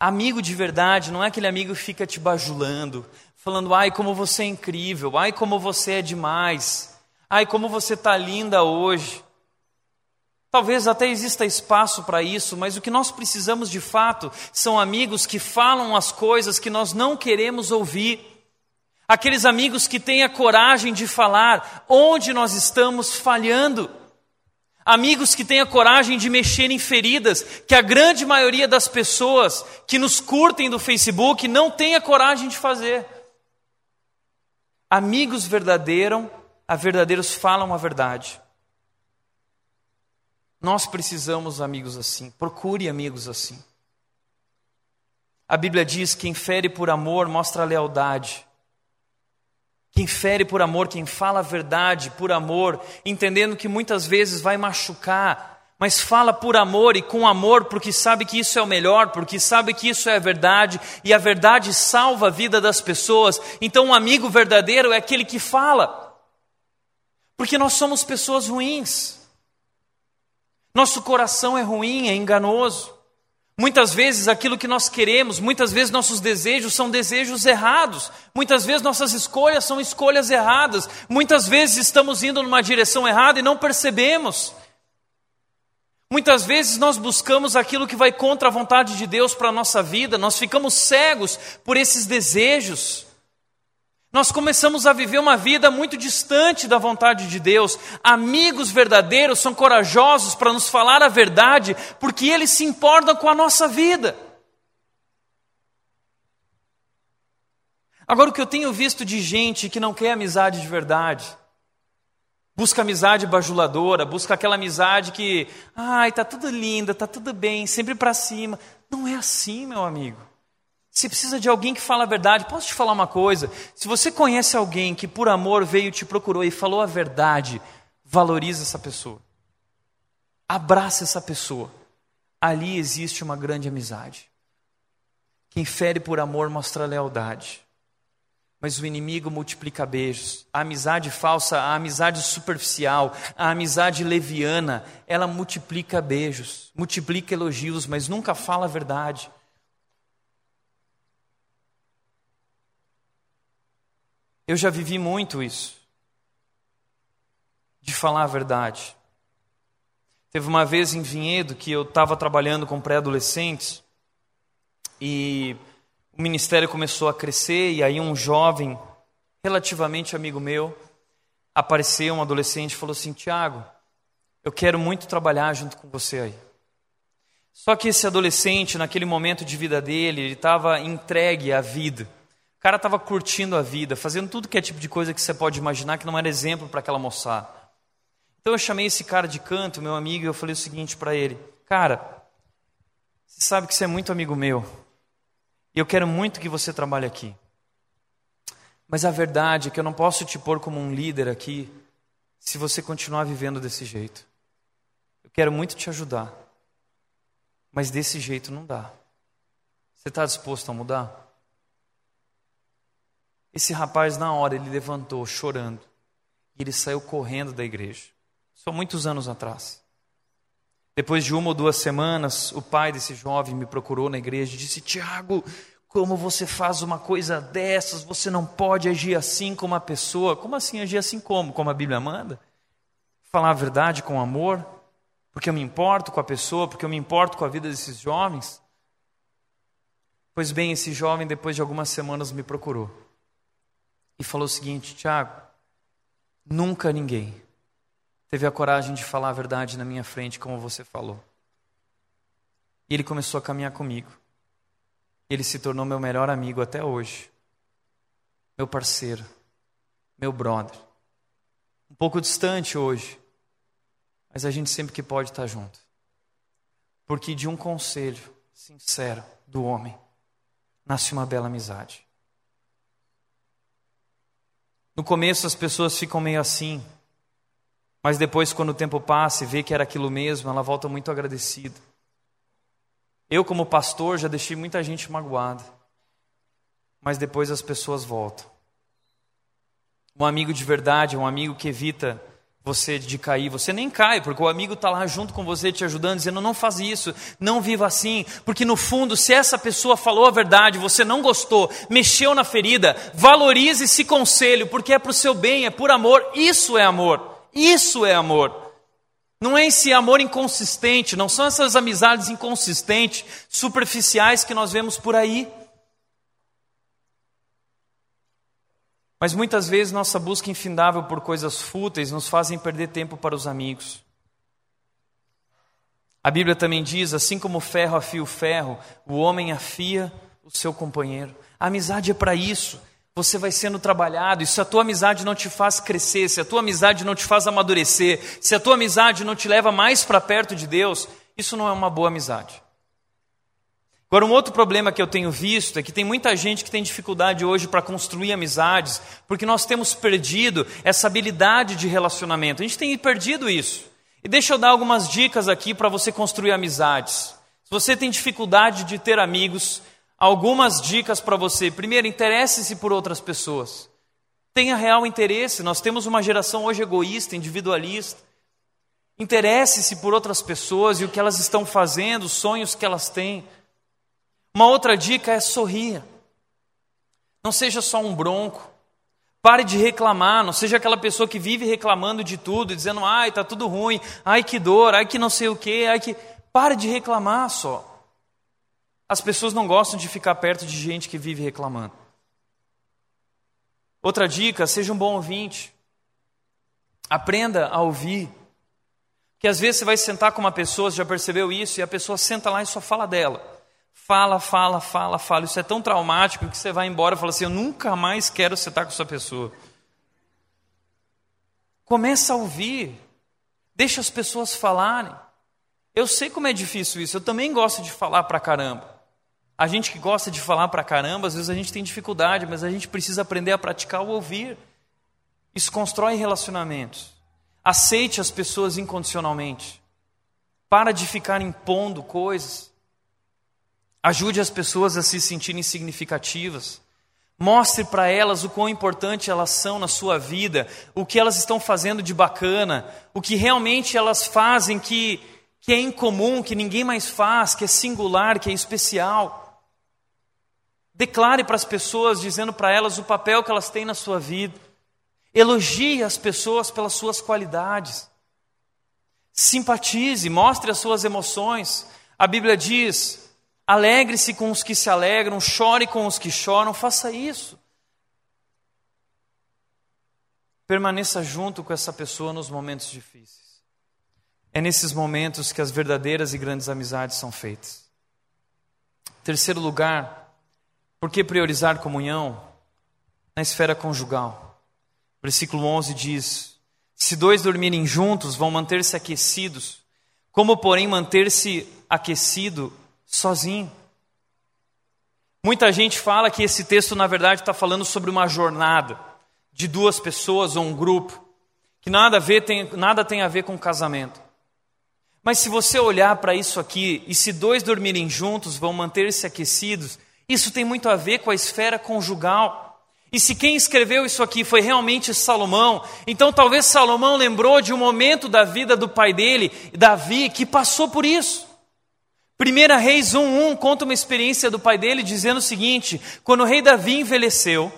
Amigo de verdade não é aquele amigo que fica te bajulando, falando, ai, como você é incrível, ai, como você é demais. Ai, como você está linda hoje. Talvez até exista espaço para isso, mas o que nós precisamos de fato são amigos que falam as coisas que nós não queremos ouvir. Aqueles amigos que têm a coragem de falar onde nós estamos falhando. Amigos que têm a coragem de mexer em feridas, que a grande maioria das pessoas que nos curtem do Facebook não tem a coragem de fazer. Amigos verdadeiros a verdadeiros falam a verdade. Nós precisamos amigos assim, procure amigos assim. A Bíblia diz: quem fere por amor mostra lealdade. Quem fere por amor, quem fala a verdade por amor, entendendo que muitas vezes vai machucar, mas fala por amor e com amor, porque sabe que isso é o melhor, porque sabe que isso é a verdade, e a verdade salva a vida das pessoas. Então, um amigo verdadeiro é aquele que fala. Porque nós somos pessoas ruins. Nosso coração é ruim, é enganoso. Muitas vezes aquilo que nós queremos, muitas vezes nossos desejos são desejos errados, muitas vezes nossas escolhas são escolhas erradas, muitas vezes estamos indo numa direção errada e não percebemos. Muitas vezes nós buscamos aquilo que vai contra a vontade de Deus para a nossa vida, nós ficamos cegos por esses desejos. Nós começamos a viver uma vida muito distante da vontade de Deus. Amigos verdadeiros são corajosos para nos falar a verdade, porque eles se importam com a nossa vida. Agora, o que eu tenho visto de gente que não quer amizade de verdade, busca amizade bajuladora, busca aquela amizade que, ai, tá tudo linda, tá tudo bem, sempre para cima. Não é assim, meu amigo. Você precisa de alguém que fala a verdade. Posso te falar uma coisa? Se você conhece alguém que por amor veio te procurou e falou a verdade, valorize essa pessoa. Abraça essa pessoa. Ali existe uma grande amizade. Quem fere por amor mostra lealdade. Mas o inimigo multiplica beijos. A amizade falsa, a amizade superficial, a amizade leviana, ela multiplica beijos, multiplica elogios, mas nunca fala a verdade. Eu já vivi muito isso, de falar a verdade. Teve uma vez em Vinhedo que eu estava trabalhando com pré-adolescentes e o ministério começou a crescer e aí um jovem, relativamente amigo meu, apareceu, um adolescente, e falou assim: Tiago, eu quero muito trabalhar junto com você aí. Só que esse adolescente, naquele momento de vida dele, ele estava entregue à vida. Cara estava curtindo a vida, fazendo tudo que é tipo de coisa que você pode imaginar que não era exemplo para aquela moçada. Então eu chamei esse cara de canto, meu amigo, e eu falei o seguinte para ele: Cara, você sabe que você é muito amigo meu. E eu quero muito que você trabalhe aqui. Mas a verdade é que eu não posso te pôr como um líder aqui se você continuar vivendo desse jeito. Eu quero muito te ajudar, mas desse jeito não dá. Você está disposto a mudar? Esse rapaz, na hora, ele levantou chorando e ele saiu correndo da igreja. Só muitos anos atrás. Depois de uma ou duas semanas, o pai desse jovem me procurou na igreja e disse: Tiago, como você faz uma coisa dessas? Você não pode agir assim com uma pessoa. Como assim agir assim como? Como a Bíblia manda? Falar a verdade com amor? Porque eu me importo com a pessoa, porque eu me importo com a vida desses jovens? Pois bem, esse jovem, depois de algumas semanas, me procurou e falou o seguinte: Tiago, nunca ninguém teve a coragem de falar a verdade na minha frente, como você falou. E ele começou a caminhar comigo. Ele se tornou meu melhor amigo até hoje. Meu parceiro, meu brother. Um pouco distante hoje, mas a gente sempre que pode estar junto. Porque de um conselho sincero do homem nasce uma bela amizade. No começo as pessoas ficam meio assim, mas depois, quando o tempo passa e vê que era aquilo mesmo, ela volta muito agradecida. Eu, como pastor, já deixei muita gente magoada, mas depois as pessoas voltam. Um amigo de verdade, um amigo que evita você de cair. Você nem cai, porque o amigo está lá junto com você, te ajudando, dizendo: não faz isso, não viva assim. Porque no fundo, se essa pessoa falou a verdade, você não gostou, mexeu na ferida, valorize esse conselho, porque é para o seu bem, é por amor. Isso é amor. Isso é amor. Não é esse amor inconsistente, não são essas amizades inconsistentes, superficiais que nós vemos por aí. Mas muitas vezes nossa busca infindável por coisas fúteis nos fazem perder tempo para os amigos. A Bíblia também diz: assim como o ferro afia o ferro, o homem afia o seu companheiro. A amizade é para isso você vai sendo trabalhado, e se a tua amizade não te faz crescer, se a tua amizade não te faz amadurecer, se a tua amizade não te leva mais para perto de Deus, isso não é uma boa amizade. Agora, um outro problema que eu tenho visto é que tem muita gente que tem dificuldade hoje para construir amizades, porque nós temos perdido essa habilidade de relacionamento. A gente tem perdido isso. E deixa eu dar algumas dicas aqui para você construir amizades. Se você tem dificuldade de ter amigos, algumas dicas para você. Primeiro, interesse-se por outras pessoas. Tenha real interesse. Nós temos uma geração hoje egoísta, individualista. Interesse-se por outras pessoas e o que elas estão fazendo, os sonhos que elas têm. Uma outra dica é sorria. Não seja só um bronco. Pare de reclamar, não seja aquela pessoa que vive reclamando de tudo, dizendo, ai, tá tudo ruim, ai que dor, ai que não sei o quê, ai que. Pare de reclamar só. As pessoas não gostam de ficar perto de gente que vive reclamando. Outra dica: seja um bom ouvinte. Aprenda a ouvir. Que às vezes você vai sentar com uma pessoa, você já percebeu isso, e a pessoa senta lá e só fala dela. Fala, fala, fala, fala. Isso é tão traumático que você vai embora e fala assim: Eu nunca mais quero sentar com essa pessoa. Começa a ouvir, deixa as pessoas falarem. Eu sei como é difícil isso, eu também gosto de falar pra caramba. A gente que gosta de falar pra caramba, às vezes a gente tem dificuldade, mas a gente precisa aprender a praticar o ouvir. Isso constrói relacionamentos. Aceite as pessoas incondicionalmente. Para de ficar impondo coisas. Ajude as pessoas a se sentirem significativas. Mostre para elas o quão importante elas são na sua vida, o que elas estão fazendo de bacana, o que realmente elas fazem que, que é incomum, que ninguém mais faz, que é singular, que é especial. Declare para as pessoas, dizendo para elas o papel que elas têm na sua vida. Elogie as pessoas pelas suas qualidades. Simpatize, mostre as suas emoções. A Bíblia diz: Alegre-se com os que se alegram, chore com os que choram, faça isso. Permaneça junto com essa pessoa nos momentos difíceis. É nesses momentos que as verdadeiras e grandes amizades são feitas. Terceiro lugar, por que priorizar comunhão na esfera conjugal? Versículo 11 diz: Se dois dormirem juntos, vão manter-se aquecidos. Como, porém, manter-se aquecido sozinho. Muita gente fala que esse texto, na verdade, está falando sobre uma jornada de duas pessoas ou um grupo, que nada, a ver, tem, nada tem a ver com casamento. Mas se você olhar para isso aqui, e se dois dormirem juntos, vão manter-se aquecidos, isso tem muito a ver com a esfera conjugal. E se quem escreveu isso aqui foi realmente Salomão, então talvez Salomão lembrou de um momento da vida do pai dele, Davi, que passou por isso. 1 Reis 1,1 conta uma experiência do pai dele dizendo o seguinte: quando o rei Davi envelheceu,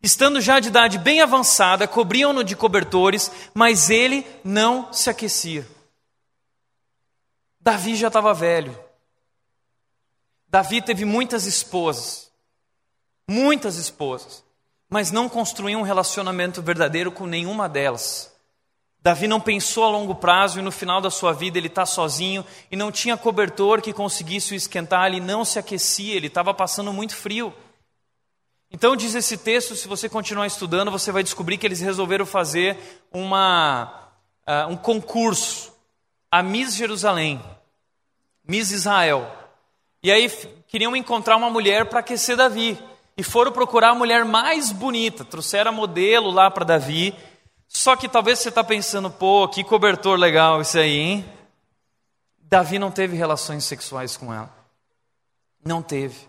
estando já de idade bem avançada, cobriam-no de cobertores, mas ele não se aquecia. Davi já estava velho. Davi teve muitas esposas, muitas esposas, mas não construiu um relacionamento verdadeiro com nenhuma delas. Davi não pensou a longo prazo e no final da sua vida ele está sozinho e não tinha cobertor que conseguisse o esquentar, ele não se aquecia, ele estava passando muito frio. Então, diz esse texto, se você continuar estudando, você vai descobrir que eles resolveram fazer uma, uh, um concurso, a Miss Jerusalém, Miss Israel. E aí queriam encontrar uma mulher para aquecer Davi. E foram procurar a mulher mais bonita, trouxeram a modelo lá para Davi. Só que talvez você está pensando, pô, que cobertor legal isso aí, hein? Davi não teve relações sexuais com ela. Não teve.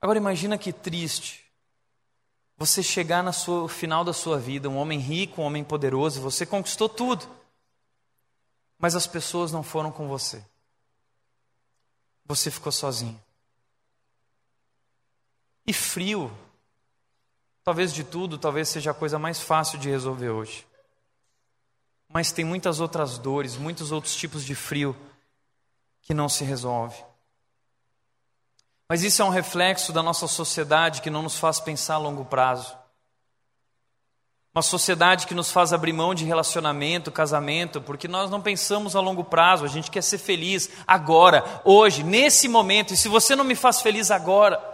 Agora imagina que triste você chegar no final da sua vida, um homem rico, um homem poderoso, você conquistou tudo. Mas as pessoas não foram com você. Você ficou sozinho. E frio, Talvez de tudo, talvez seja a coisa mais fácil de resolver hoje. Mas tem muitas outras dores, muitos outros tipos de frio que não se resolve. Mas isso é um reflexo da nossa sociedade que não nos faz pensar a longo prazo. Uma sociedade que nos faz abrir mão de relacionamento, casamento, porque nós não pensamos a longo prazo, a gente quer ser feliz agora, hoje, nesse momento. E se você não me faz feliz agora,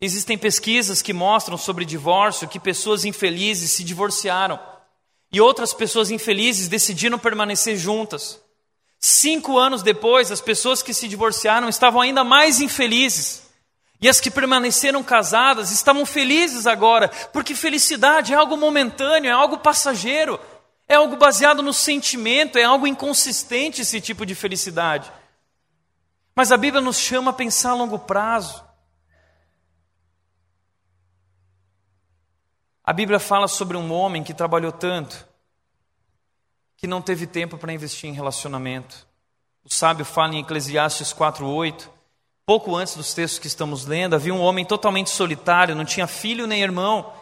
Existem pesquisas que mostram sobre divórcio que pessoas infelizes se divorciaram e outras pessoas infelizes decidiram permanecer juntas. Cinco anos depois, as pessoas que se divorciaram estavam ainda mais infelizes. E as que permaneceram casadas estavam felizes agora, porque felicidade é algo momentâneo, é algo passageiro, é algo baseado no sentimento, é algo inconsistente esse tipo de felicidade. Mas a Bíblia nos chama a pensar a longo prazo. A Bíblia fala sobre um homem que trabalhou tanto que não teve tempo para investir em relacionamento. O sábio fala em Eclesiastes 4:8, pouco antes dos textos que estamos lendo, havia um homem totalmente solitário, não tinha filho nem irmão,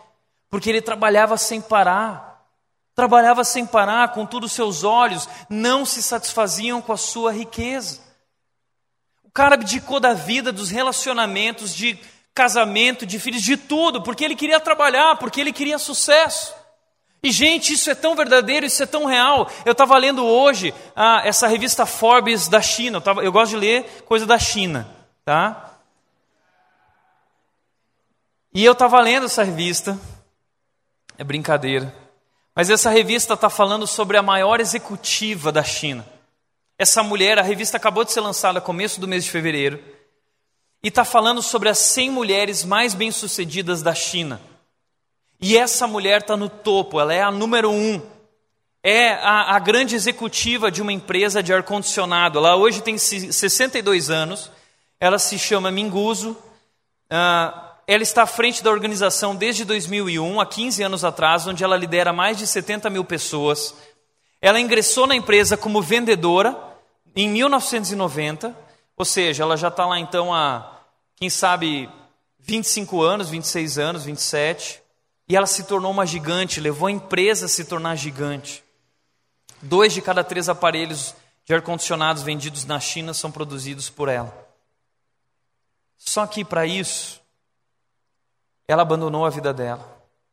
porque ele trabalhava sem parar. Trabalhava sem parar, contudo seus olhos não se satisfaziam com a sua riqueza. O cara abdicou da vida, dos relacionamentos, de casamento, de filhos, de tudo, porque ele queria trabalhar, porque ele queria sucesso. E, gente, isso é tão verdadeiro, isso é tão real. Eu estava lendo hoje ah, essa revista Forbes da China. Eu, tava, eu gosto de ler coisa da China, tá? E eu estava lendo essa revista. É brincadeira. Mas essa revista está falando sobre a maior executiva da China. Essa mulher, a revista acabou de ser lançada começo do mês de fevereiro. E está falando sobre as 100 mulheres mais bem-sucedidas da China. E essa mulher está no topo, ela é a número um. É a, a grande executiva de uma empresa de ar-condicionado. Ela hoje tem 62 anos, ela se chama Minguzo. Uh, ela está à frente da organização desde 2001, há 15 anos atrás, onde ela lidera mais de 70 mil pessoas. Ela ingressou na empresa como vendedora em 1990, ou seja, ela já está lá então há, quem sabe, 25 anos, 26 anos, 27. E ela se tornou uma gigante, levou a empresa a se tornar gigante. Dois de cada três aparelhos de ar-condicionados vendidos na China são produzidos por ela. Só que para isso, ela abandonou a vida dela.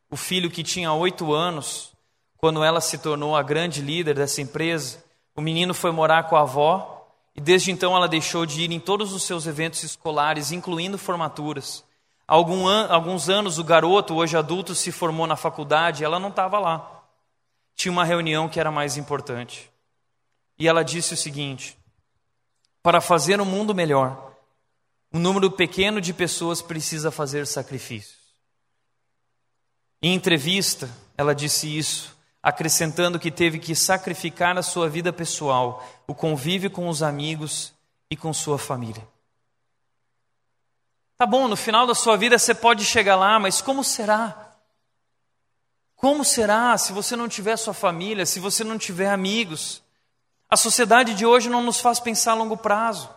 O filho que tinha oito anos, quando ela se tornou a grande líder dessa empresa, o menino foi morar com a avó e desde então ela deixou de ir em todos os seus eventos escolares, incluindo formaturas. Alguns anos o garoto, hoje adulto, se formou na faculdade e ela não estava lá. Tinha uma reunião que era mais importante. E ela disse o seguinte: para fazer um mundo melhor, um número pequeno de pessoas precisa fazer sacrifícios. Em entrevista, ela disse isso, acrescentando que teve que sacrificar a sua vida pessoal, o convívio com os amigos e com sua família. Tá bom, no final da sua vida você pode chegar lá, mas como será? Como será se você não tiver sua família, se você não tiver amigos? A sociedade de hoje não nos faz pensar a longo prazo.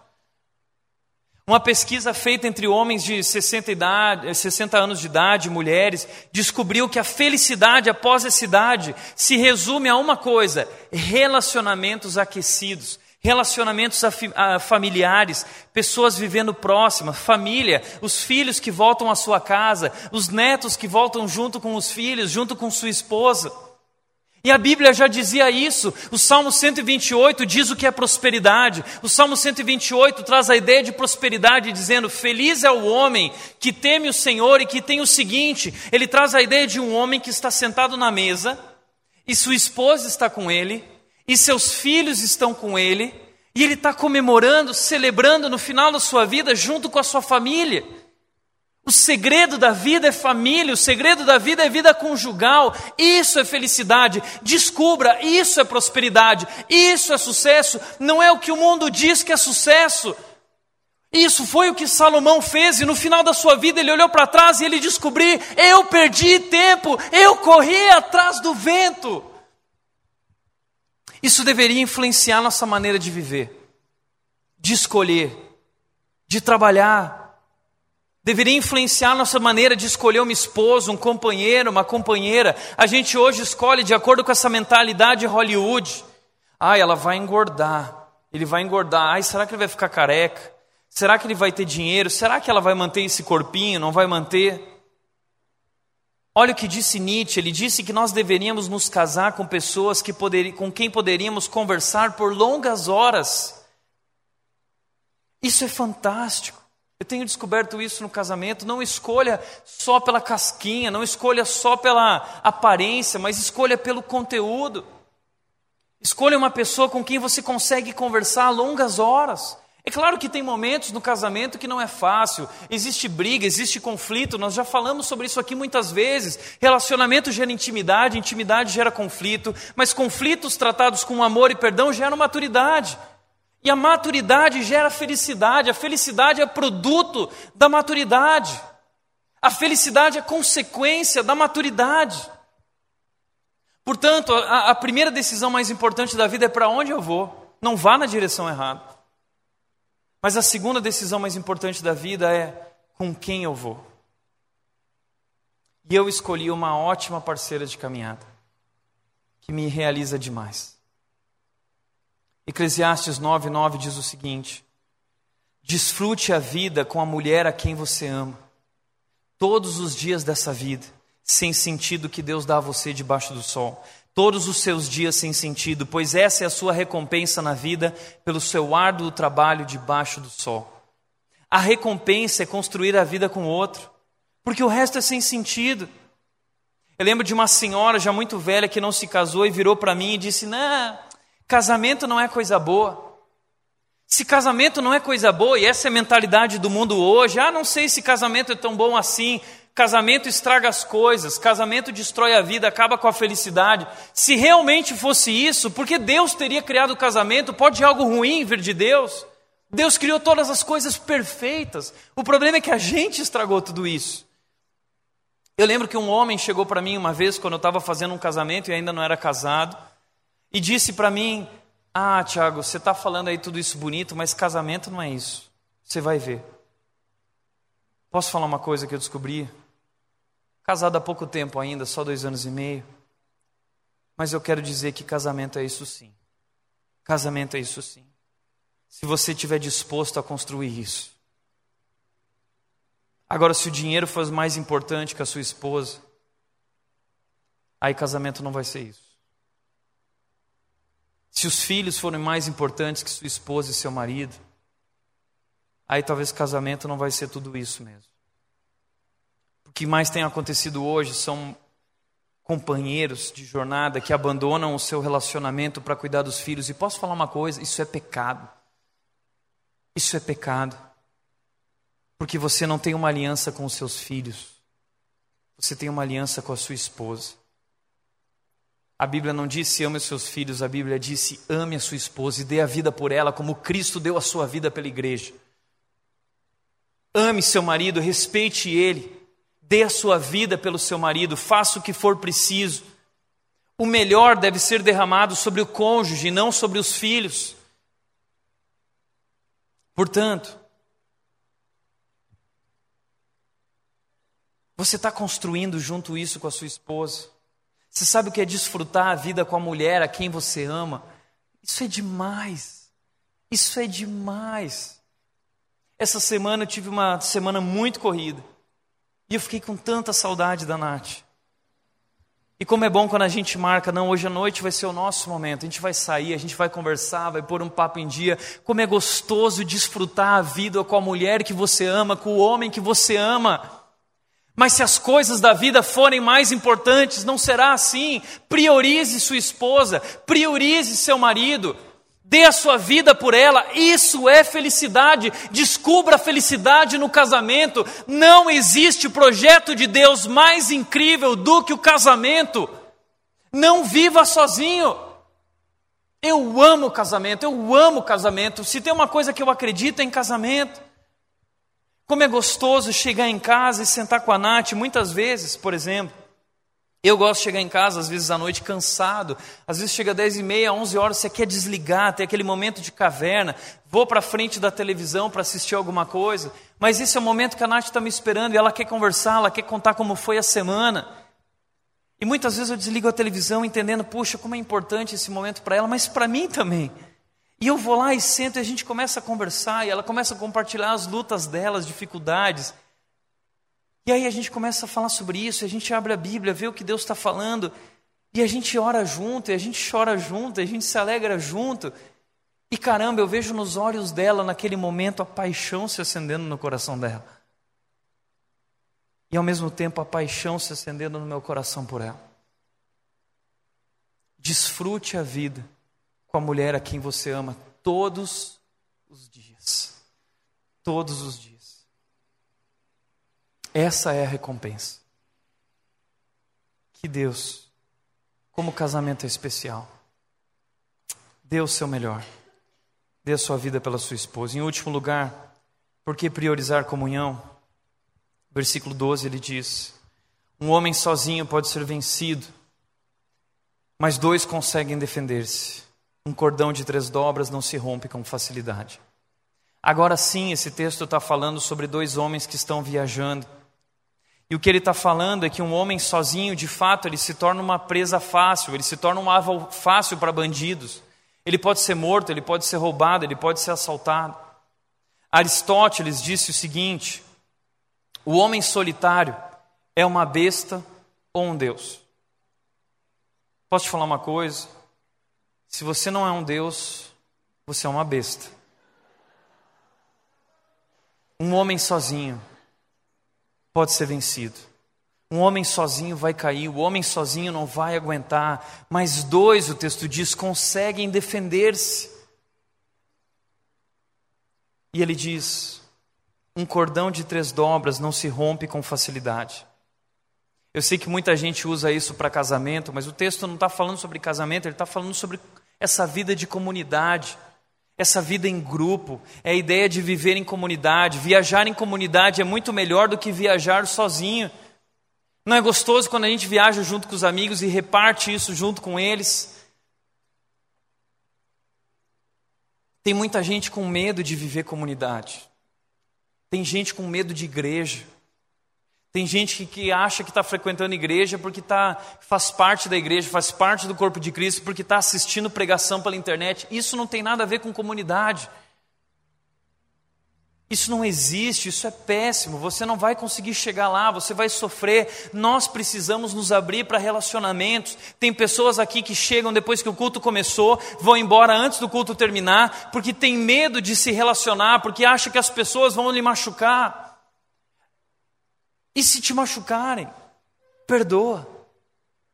Uma pesquisa feita entre homens de 60, idade, 60 anos de idade, mulheres, descobriu que a felicidade após essa idade se resume a uma coisa: relacionamentos aquecidos relacionamentos familiares, pessoas vivendo próximas, família, os filhos que voltam à sua casa, os netos que voltam junto com os filhos, junto com sua esposa. E a Bíblia já dizia isso. O Salmo 128 diz o que é prosperidade. O Salmo 128 traz a ideia de prosperidade, dizendo: Feliz é o homem que teme o Senhor e que tem o seguinte: ele traz a ideia de um homem que está sentado na mesa e sua esposa está com ele e seus filhos estão com ele, e ele está comemorando, celebrando no final da sua vida junto com a sua família. O segredo da vida é família, o segredo da vida é vida conjugal. Isso é felicidade. Descubra, isso é prosperidade, isso é sucesso. Não é o que o mundo diz que é sucesso. Isso foi o que Salomão fez, e no final da sua vida ele olhou para trás e ele descobriu: eu perdi tempo, eu corri atrás do vento. Isso deveria influenciar nossa maneira de viver, de escolher, de trabalhar. Deveria influenciar nossa maneira de escolher uma esposa, um companheiro, uma companheira. A gente hoje escolhe de acordo com essa mentalidade Hollywood. Ai, ela vai engordar. Ele vai engordar. Ai, será que ele vai ficar careca? Será que ele vai ter dinheiro? Será que ela vai manter esse corpinho? Não vai manter? Olha o que disse Nietzsche, ele disse que nós deveríamos nos casar com pessoas que poder, com quem poderíamos conversar por longas horas. Isso é fantástico. Eu tenho descoberto isso no casamento. Não escolha só pela casquinha, não escolha só pela aparência, mas escolha pelo conteúdo. Escolha uma pessoa com quem você consegue conversar longas horas. É claro que tem momentos no casamento que não é fácil, existe briga, existe conflito, nós já falamos sobre isso aqui muitas vezes. Relacionamento gera intimidade, intimidade gera conflito, mas conflitos tratados com amor e perdão geram maturidade. E a maturidade gera felicidade, a felicidade é produto da maturidade. A felicidade é consequência da maturidade. Portanto, a, a primeira decisão mais importante da vida é para onde eu vou. Não vá na direção errada. Mas a segunda decisão mais importante da vida é com quem eu vou. E eu escolhi uma ótima parceira de caminhada, que me realiza demais. Eclesiastes 9:9 diz o seguinte: Desfrute a vida com a mulher a quem você ama, todos os dias dessa vida. sem sentido que Deus dá a você debaixo do sol. Todos os seus dias sem sentido, pois essa é a sua recompensa na vida pelo seu árduo trabalho debaixo do sol. A recompensa é construir a vida com outro, porque o resto é sem sentido. Eu lembro de uma senhora já muito velha que não se casou e virou para mim e disse: Não, casamento não é coisa boa. Se casamento não é coisa boa, e essa é a mentalidade do mundo hoje, ah, não sei se casamento é tão bom assim, casamento estraga as coisas, casamento destrói a vida, acaba com a felicidade. Se realmente fosse isso, porque Deus teria criado o casamento? Pode algo ruim vir de Deus? Deus criou todas as coisas perfeitas. O problema é que a gente estragou tudo isso. Eu lembro que um homem chegou para mim uma vez, quando eu estava fazendo um casamento e ainda não era casado, e disse para mim: Ah, Tiago, você está falando aí tudo isso bonito, mas casamento não é isso. Você vai ver. Posso falar uma coisa que eu descobri? Casado há pouco tempo ainda, só dois anos e meio. Mas eu quero dizer que casamento é isso sim. Casamento é isso sim se você estiver disposto a construir isso. Agora, se o dinheiro for mais importante que a sua esposa, aí casamento não vai ser isso. Se os filhos forem mais importantes que sua esposa e seu marido, aí talvez casamento não vai ser tudo isso mesmo. O que mais tem acontecido hoje são companheiros de jornada que abandonam o seu relacionamento para cuidar dos filhos. E posso falar uma coisa: isso é pecado. Isso é pecado. Porque você não tem uma aliança com os seus filhos. Você tem uma aliança com a sua esposa. A Bíblia não disse ame os seus filhos, a Bíblia disse ame a sua esposa e dê a vida por ela, como Cristo deu a sua vida pela igreja. Ame seu marido, respeite ele, dê a sua vida pelo seu marido, faça o que for preciso. O melhor deve ser derramado sobre o cônjuge, não sobre os filhos. Portanto, você está construindo junto isso com a sua esposa. Você sabe o que é desfrutar a vida com a mulher a quem você ama? Isso é demais. Isso é demais. Essa semana eu tive uma semana muito corrida. E eu fiquei com tanta saudade da Nath. E como é bom quando a gente marca, não, hoje à noite vai ser o nosso momento, a gente vai sair, a gente vai conversar, vai pôr um papo em dia. Como é gostoso desfrutar a vida com a mulher que você ama, com o homem que você ama. Mas se as coisas da vida forem mais importantes, não será assim. Priorize sua esposa, priorize seu marido, Dê a sua vida por ela, isso é felicidade. Descubra a felicidade no casamento. Não existe projeto de Deus mais incrível do que o casamento. Não viva sozinho. Eu amo casamento, eu amo casamento. Se tem uma coisa que eu acredito é em casamento. Como é gostoso chegar em casa e sentar com a Nath, muitas vezes, por exemplo. Eu gosto de chegar em casa, às vezes à noite, cansado. Às vezes chega 10 e meia, 11 horas, você quer desligar, tem aquele momento de caverna. Vou para frente da televisão para assistir alguma coisa. Mas esse é o momento que a Nath está me esperando e ela quer conversar, ela quer contar como foi a semana. E muitas vezes eu desligo a televisão entendendo, puxa, como é importante esse momento para ela, mas para mim também. E eu vou lá e sento e a gente começa a conversar e ela começa a compartilhar as lutas dela, as dificuldades. E aí a gente começa a falar sobre isso, a gente abre a Bíblia, vê o que Deus está falando, e a gente ora junto, e a gente chora junto, e a gente se alegra junto. E caramba, eu vejo nos olhos dela, naquele momento, a paixão se acendendo no coração dela. E ao mesmo tempo, a paixão se acendendo no meu coração por ela. Desfrute a vida com a mulher a quem você ama todos os dias. Todos os dias. Essa é a recompensa. Que Deus, como casamento é especial, dê o seu melhor, dê a sua vida pela sua esposa. Em último lugar, por que priorizar comunhão? Versículo 12 ele diz: Um homem sozinho pode ser vencido, mas dois conseguem defender-se. Um cordão de três dobras não se rompe com facilidade. Agora sim, esse texto está falando sobre dois homens que estão viajando. E o que ele está falando é que um homem sozinho, de fato, ele se torna uma presa fácil, ele se torna um alvo fácil para bandidos. Ele pode ser morto, ele pode ser roubado, ele pode ser assaltado. Aristóteles disse o seguinte: o homem solitário é uma besta ou um Deus? Posso te falar uma coisa? Se você não é um Deus, você é uma besta. Um homem sozinho pode ser vencido. Um homem sozinho vai cair, o homem sozinho não vai aguentar, mas dois, o texto diz, conseguem defender-se. E ele diz: um cordão de três dobras não se rompe com facilidade. Eu sei que muita gente usa isso para casamento, mas o texto não está falando sobre casamento, ele está falando sobre essa vida de comunidade, essa vida em grupo, é a ideia de viver em comunidade. Viajar em comunidade é muito melhor do que viajar sozinho. Não é gostoso quando a gente viaja junto com os amigos e reparte isso junto com eles? Tem muita gente com medo de viver comunidade. Tem gente com medo de igreja. Tem gente que, acha que está frequentando igreja porque tá, faz parte da igreja, faz parte do corpo de Cristo, porque está assistindo pregação pela internet. Isso não tem nada a ver com comunidade. Isso não existe, isso é péssimo. Você não vai conseguir chegar lá, você vai sofrer. Nós precisamos nos abrir para relacionamentos. Tem pessoas aqui que chegam depois que o culto começou, vão embora antes do culto terminar, porque tem medo de se relacionar, porque acha que as pessoas vão lhe machucar. E se te machucarem, perdoa.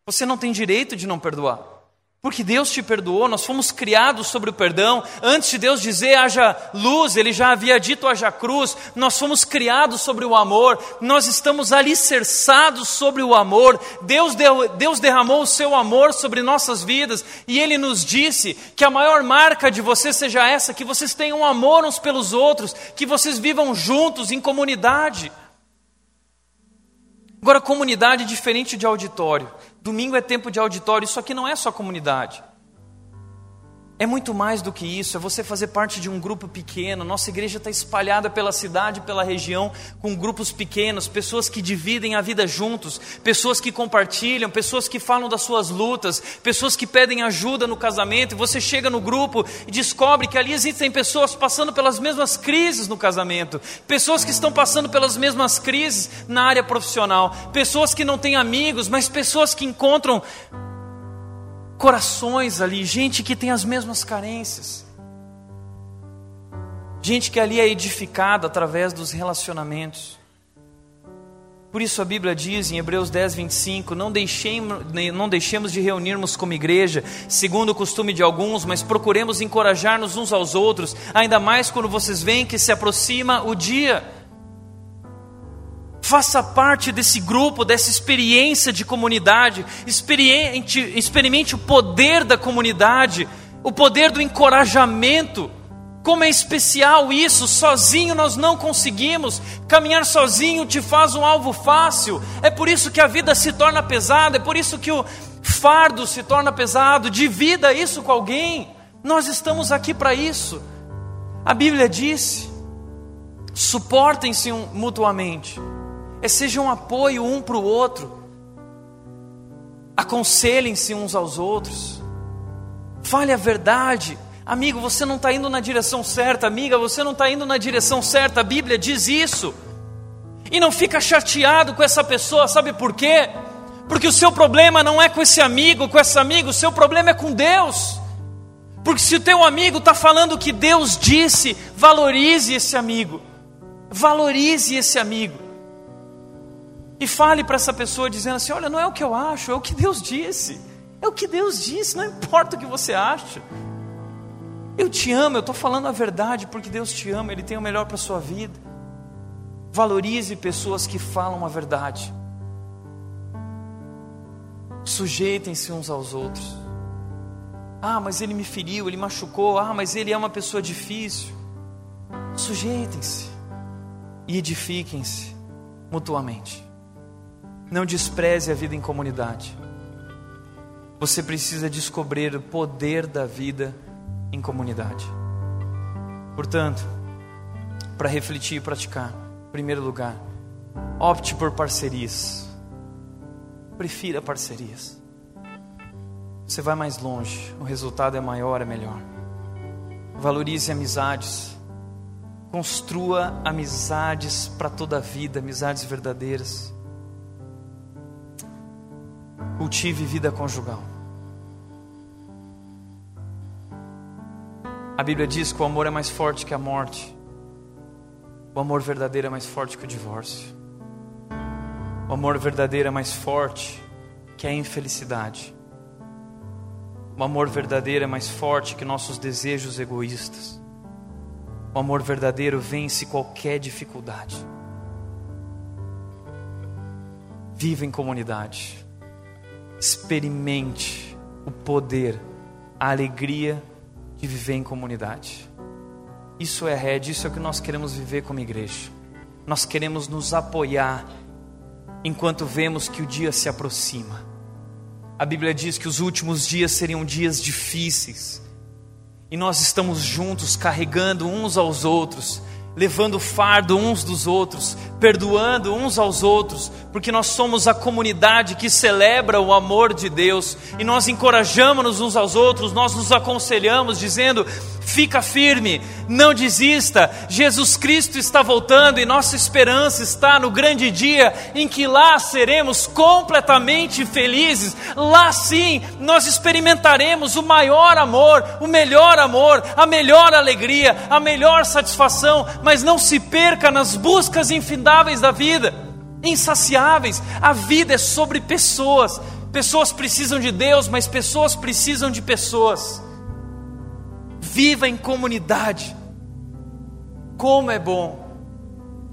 Você não tem direito de não perdoar. Porque Deus te perdoou, nós fomos criados sobre o perdão. Antes de Deus dizer haja luz, Ele já havia dito haja cruz. Nós fomos criados sobre o amor, nós estamos alicerçados sobre o amor. Deus, deu, Deus derramou o seu amor sobre nossas vidas e Ele nos disse que a maior marca de você seja essa: que vocês tenham amor uns pelos outros, que vocês vivam juntos, em comunidade. Agora, comunidade é diferente de auditório. Domingo é tempo de auditório, isso aqui não é só comunidade. É muito mais do que isso, é você fazer parte de um grupo pequeno. Nossa igreja está espalhada pela cidade, pela região, com grupos pequenos, pessoas que dividem a vida juntos, pessoas que compartilham, pessoas que falam das suas lutas, pessoas que pedem ajuda no casamento. E você chega no grupo e descobre que ali existem pessoas passando pelas mesmas crises no casamento, pessoas que estão passando pelas mesmas crises na área profissional, pessoas que não têm amigos, mas pessoas que encontram corações ali, gente que tem as mesmas carências. Gente que ali é edificada através dos relacionamentos. Por isso a Bíblia diz em Hebreus 10, 25: não deixemos, não deixemos de reunirmos como igreja, segundo o costume de alguns, mas procuremos encorajar-nos uns aos outros, ainda mais quando vocês veem que se aproxima o dia. Faça parte desse grupo, dessa experiência de comunidade. Experimente, experimente o poder da comunidade, o poder do encorajamento. Como é especial isso, sozinho nós não conseguimos. Caminhar sozinho te faz um alvo fácil. É por isso que a vida se torna pesada, é por isso que o fardo se torna pesado. Divida isso com alguém. Nós estamos aqui para isso. A Bíblia disse: suportem-se mutuamente é seja um apoio um para o outro, aconselhem-se uns aos outros, fale a verdade. Amigo, você não está indo na direção certa, amiga, você não está indo na direção certa, a Bíblia diz isso. E não fica chateado com essa pessoa, sabe por quê? Porque o seu problema não é com esse amigo, com essa amiga, o seu problema é com Deus. Porque se o teu amigo está falando o que Deus disse, valorize esse amigo, valorize esse amigo. E fale para essa pessoa dizendo assim: Olha, não é o que eu acho, é o que Deus disse. É o que Deus disse, não importa o que você acha. Eu te amo, eu estou falando a verdade porque Deus te ama, Ele tem o melhor para a sua vida. Valorize pessoas que falam a verdade. Sujeitem-se uns aos outros. Ah, mas ele me feriu, ele machucou. Ah, mas ele é uma pessoa difícil. Sujeitem-se e edifiquem-se mutuamente. Não despreze a vida em comunidade. Você precisa descobrir o poder da vida em comunidade. Portanto, para refletir e praticar, em primeiro lugar, opte por parcerias. Prefira parcerias. Você vai mais longe, o resultado é maior, é melhor. Valorize amizades. Construa amizades para toda a vida, amizades verdadeiras. Cultive vida conjugal. A Bíblia diz que o amor é mais forte que a morte. O amor verdadeiro é mais forte que o divórcio. O amor verdadeiro é mais forte que a infelicidade. O amor verdadeiro é mais forte que nossos desejos egoístas. O amor verdadeiro vence qualquer dificuldade. Viva em comunidade. Experimente o poder, a alegria de viver em comunidade. Isso é rede, isso é o que nós queremos viver como igreja. Nós queremos nos apoiar enquanto vemos que o dia se aproxima. A Bíblia diz que os últimos dias seriam dias difíceis. E nós estamos juntos, carregando uns aos outros, levando o fardo uns dos outros, perdoando uns aos outros, porque nós somos a comunidade que celebra o amor de Deus e nós encorajamos uns aos outros, nós nos aconselhamos dizendo: fica firme, não desista. Jesus Cristo está voltando e nossa esperança está no grande dia em que lá seremos completamente felizes. Lá sim nós experimentaremos o maior amor, o melhor amor, a melhor alegria, a melhor satisfação, mas não se perca nas buscas infindáveis da vida, insaciáveis. A vida é sobre pessoas. Pessoas precisam de Deus, mas pessoas precisam de pessoas viva em comunidade. Como é bom.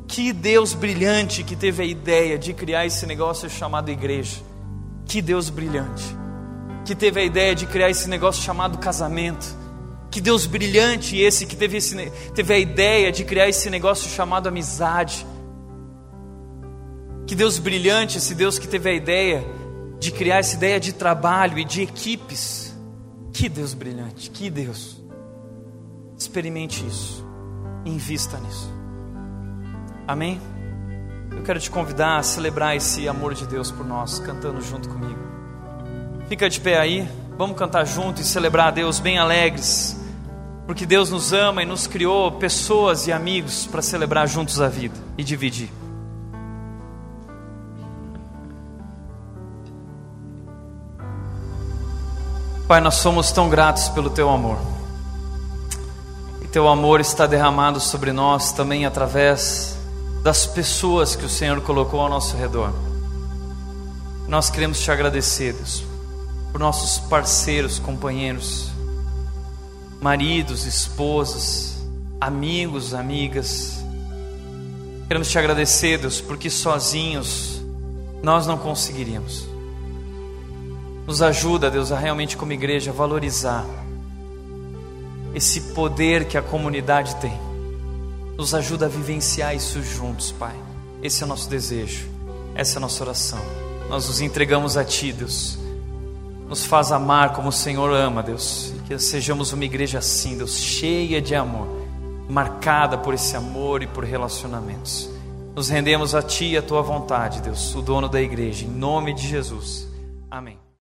Que Deus brilhante que teve a ideia de criar esse negócio chamado igreja. Que Deus brilhante que teve a ideia de criar esse negócio chamado casamento. Que Deus brilhante esse que teve, esse, teve a ideia de criar esse negócio chamado amizade. Que Deus brilhante esse Deus que teve a ideia de criar essa ideia de trabalho e de equipes. Que Deus brilhante, que Deus. Experimente isso. Invista nisso. Amém? Eu quero te convidar a celebrar esse amor de Deus por nós, cantando junto comigo. Fica de pé aí, vamos cantar junto e celebrar a Deus bem alegres, porque Deus nos ama e nos criou pessoas e amigos para celebrar juntos a vida e dividir. Pai, nós somos tão gratos pelo teu amor teu amor está derramado sobre nós também através das pessoas que o Senhor colocou ao nosso redor. Nós queremos te agradecer, Deus, por nossos parceiros, companheiros, maridos, esposas, amigos, amigas. Queremos te agradecer, Deus, porque sozinhos nós não conseguiríamos. Nos ajuda, Deus, a realmente como igreja valorizar esse poder que a comunidade tem. Nos ajuda a vivenciar isso juntos, Pai. Esse é o nosso desejo, essa é a nossa oração. Nós nos entregamos a Ti, Deus. Nos faz amar como o Senhor ama, Deus. E que sejamos uma igreja assim, Deus, cheia de amor, marcada por esse amor e por relacionamentos. Nos rendemos a Ti e a Tua vontade, Deus, o dono da igreja, em nome de Jesus. Amém.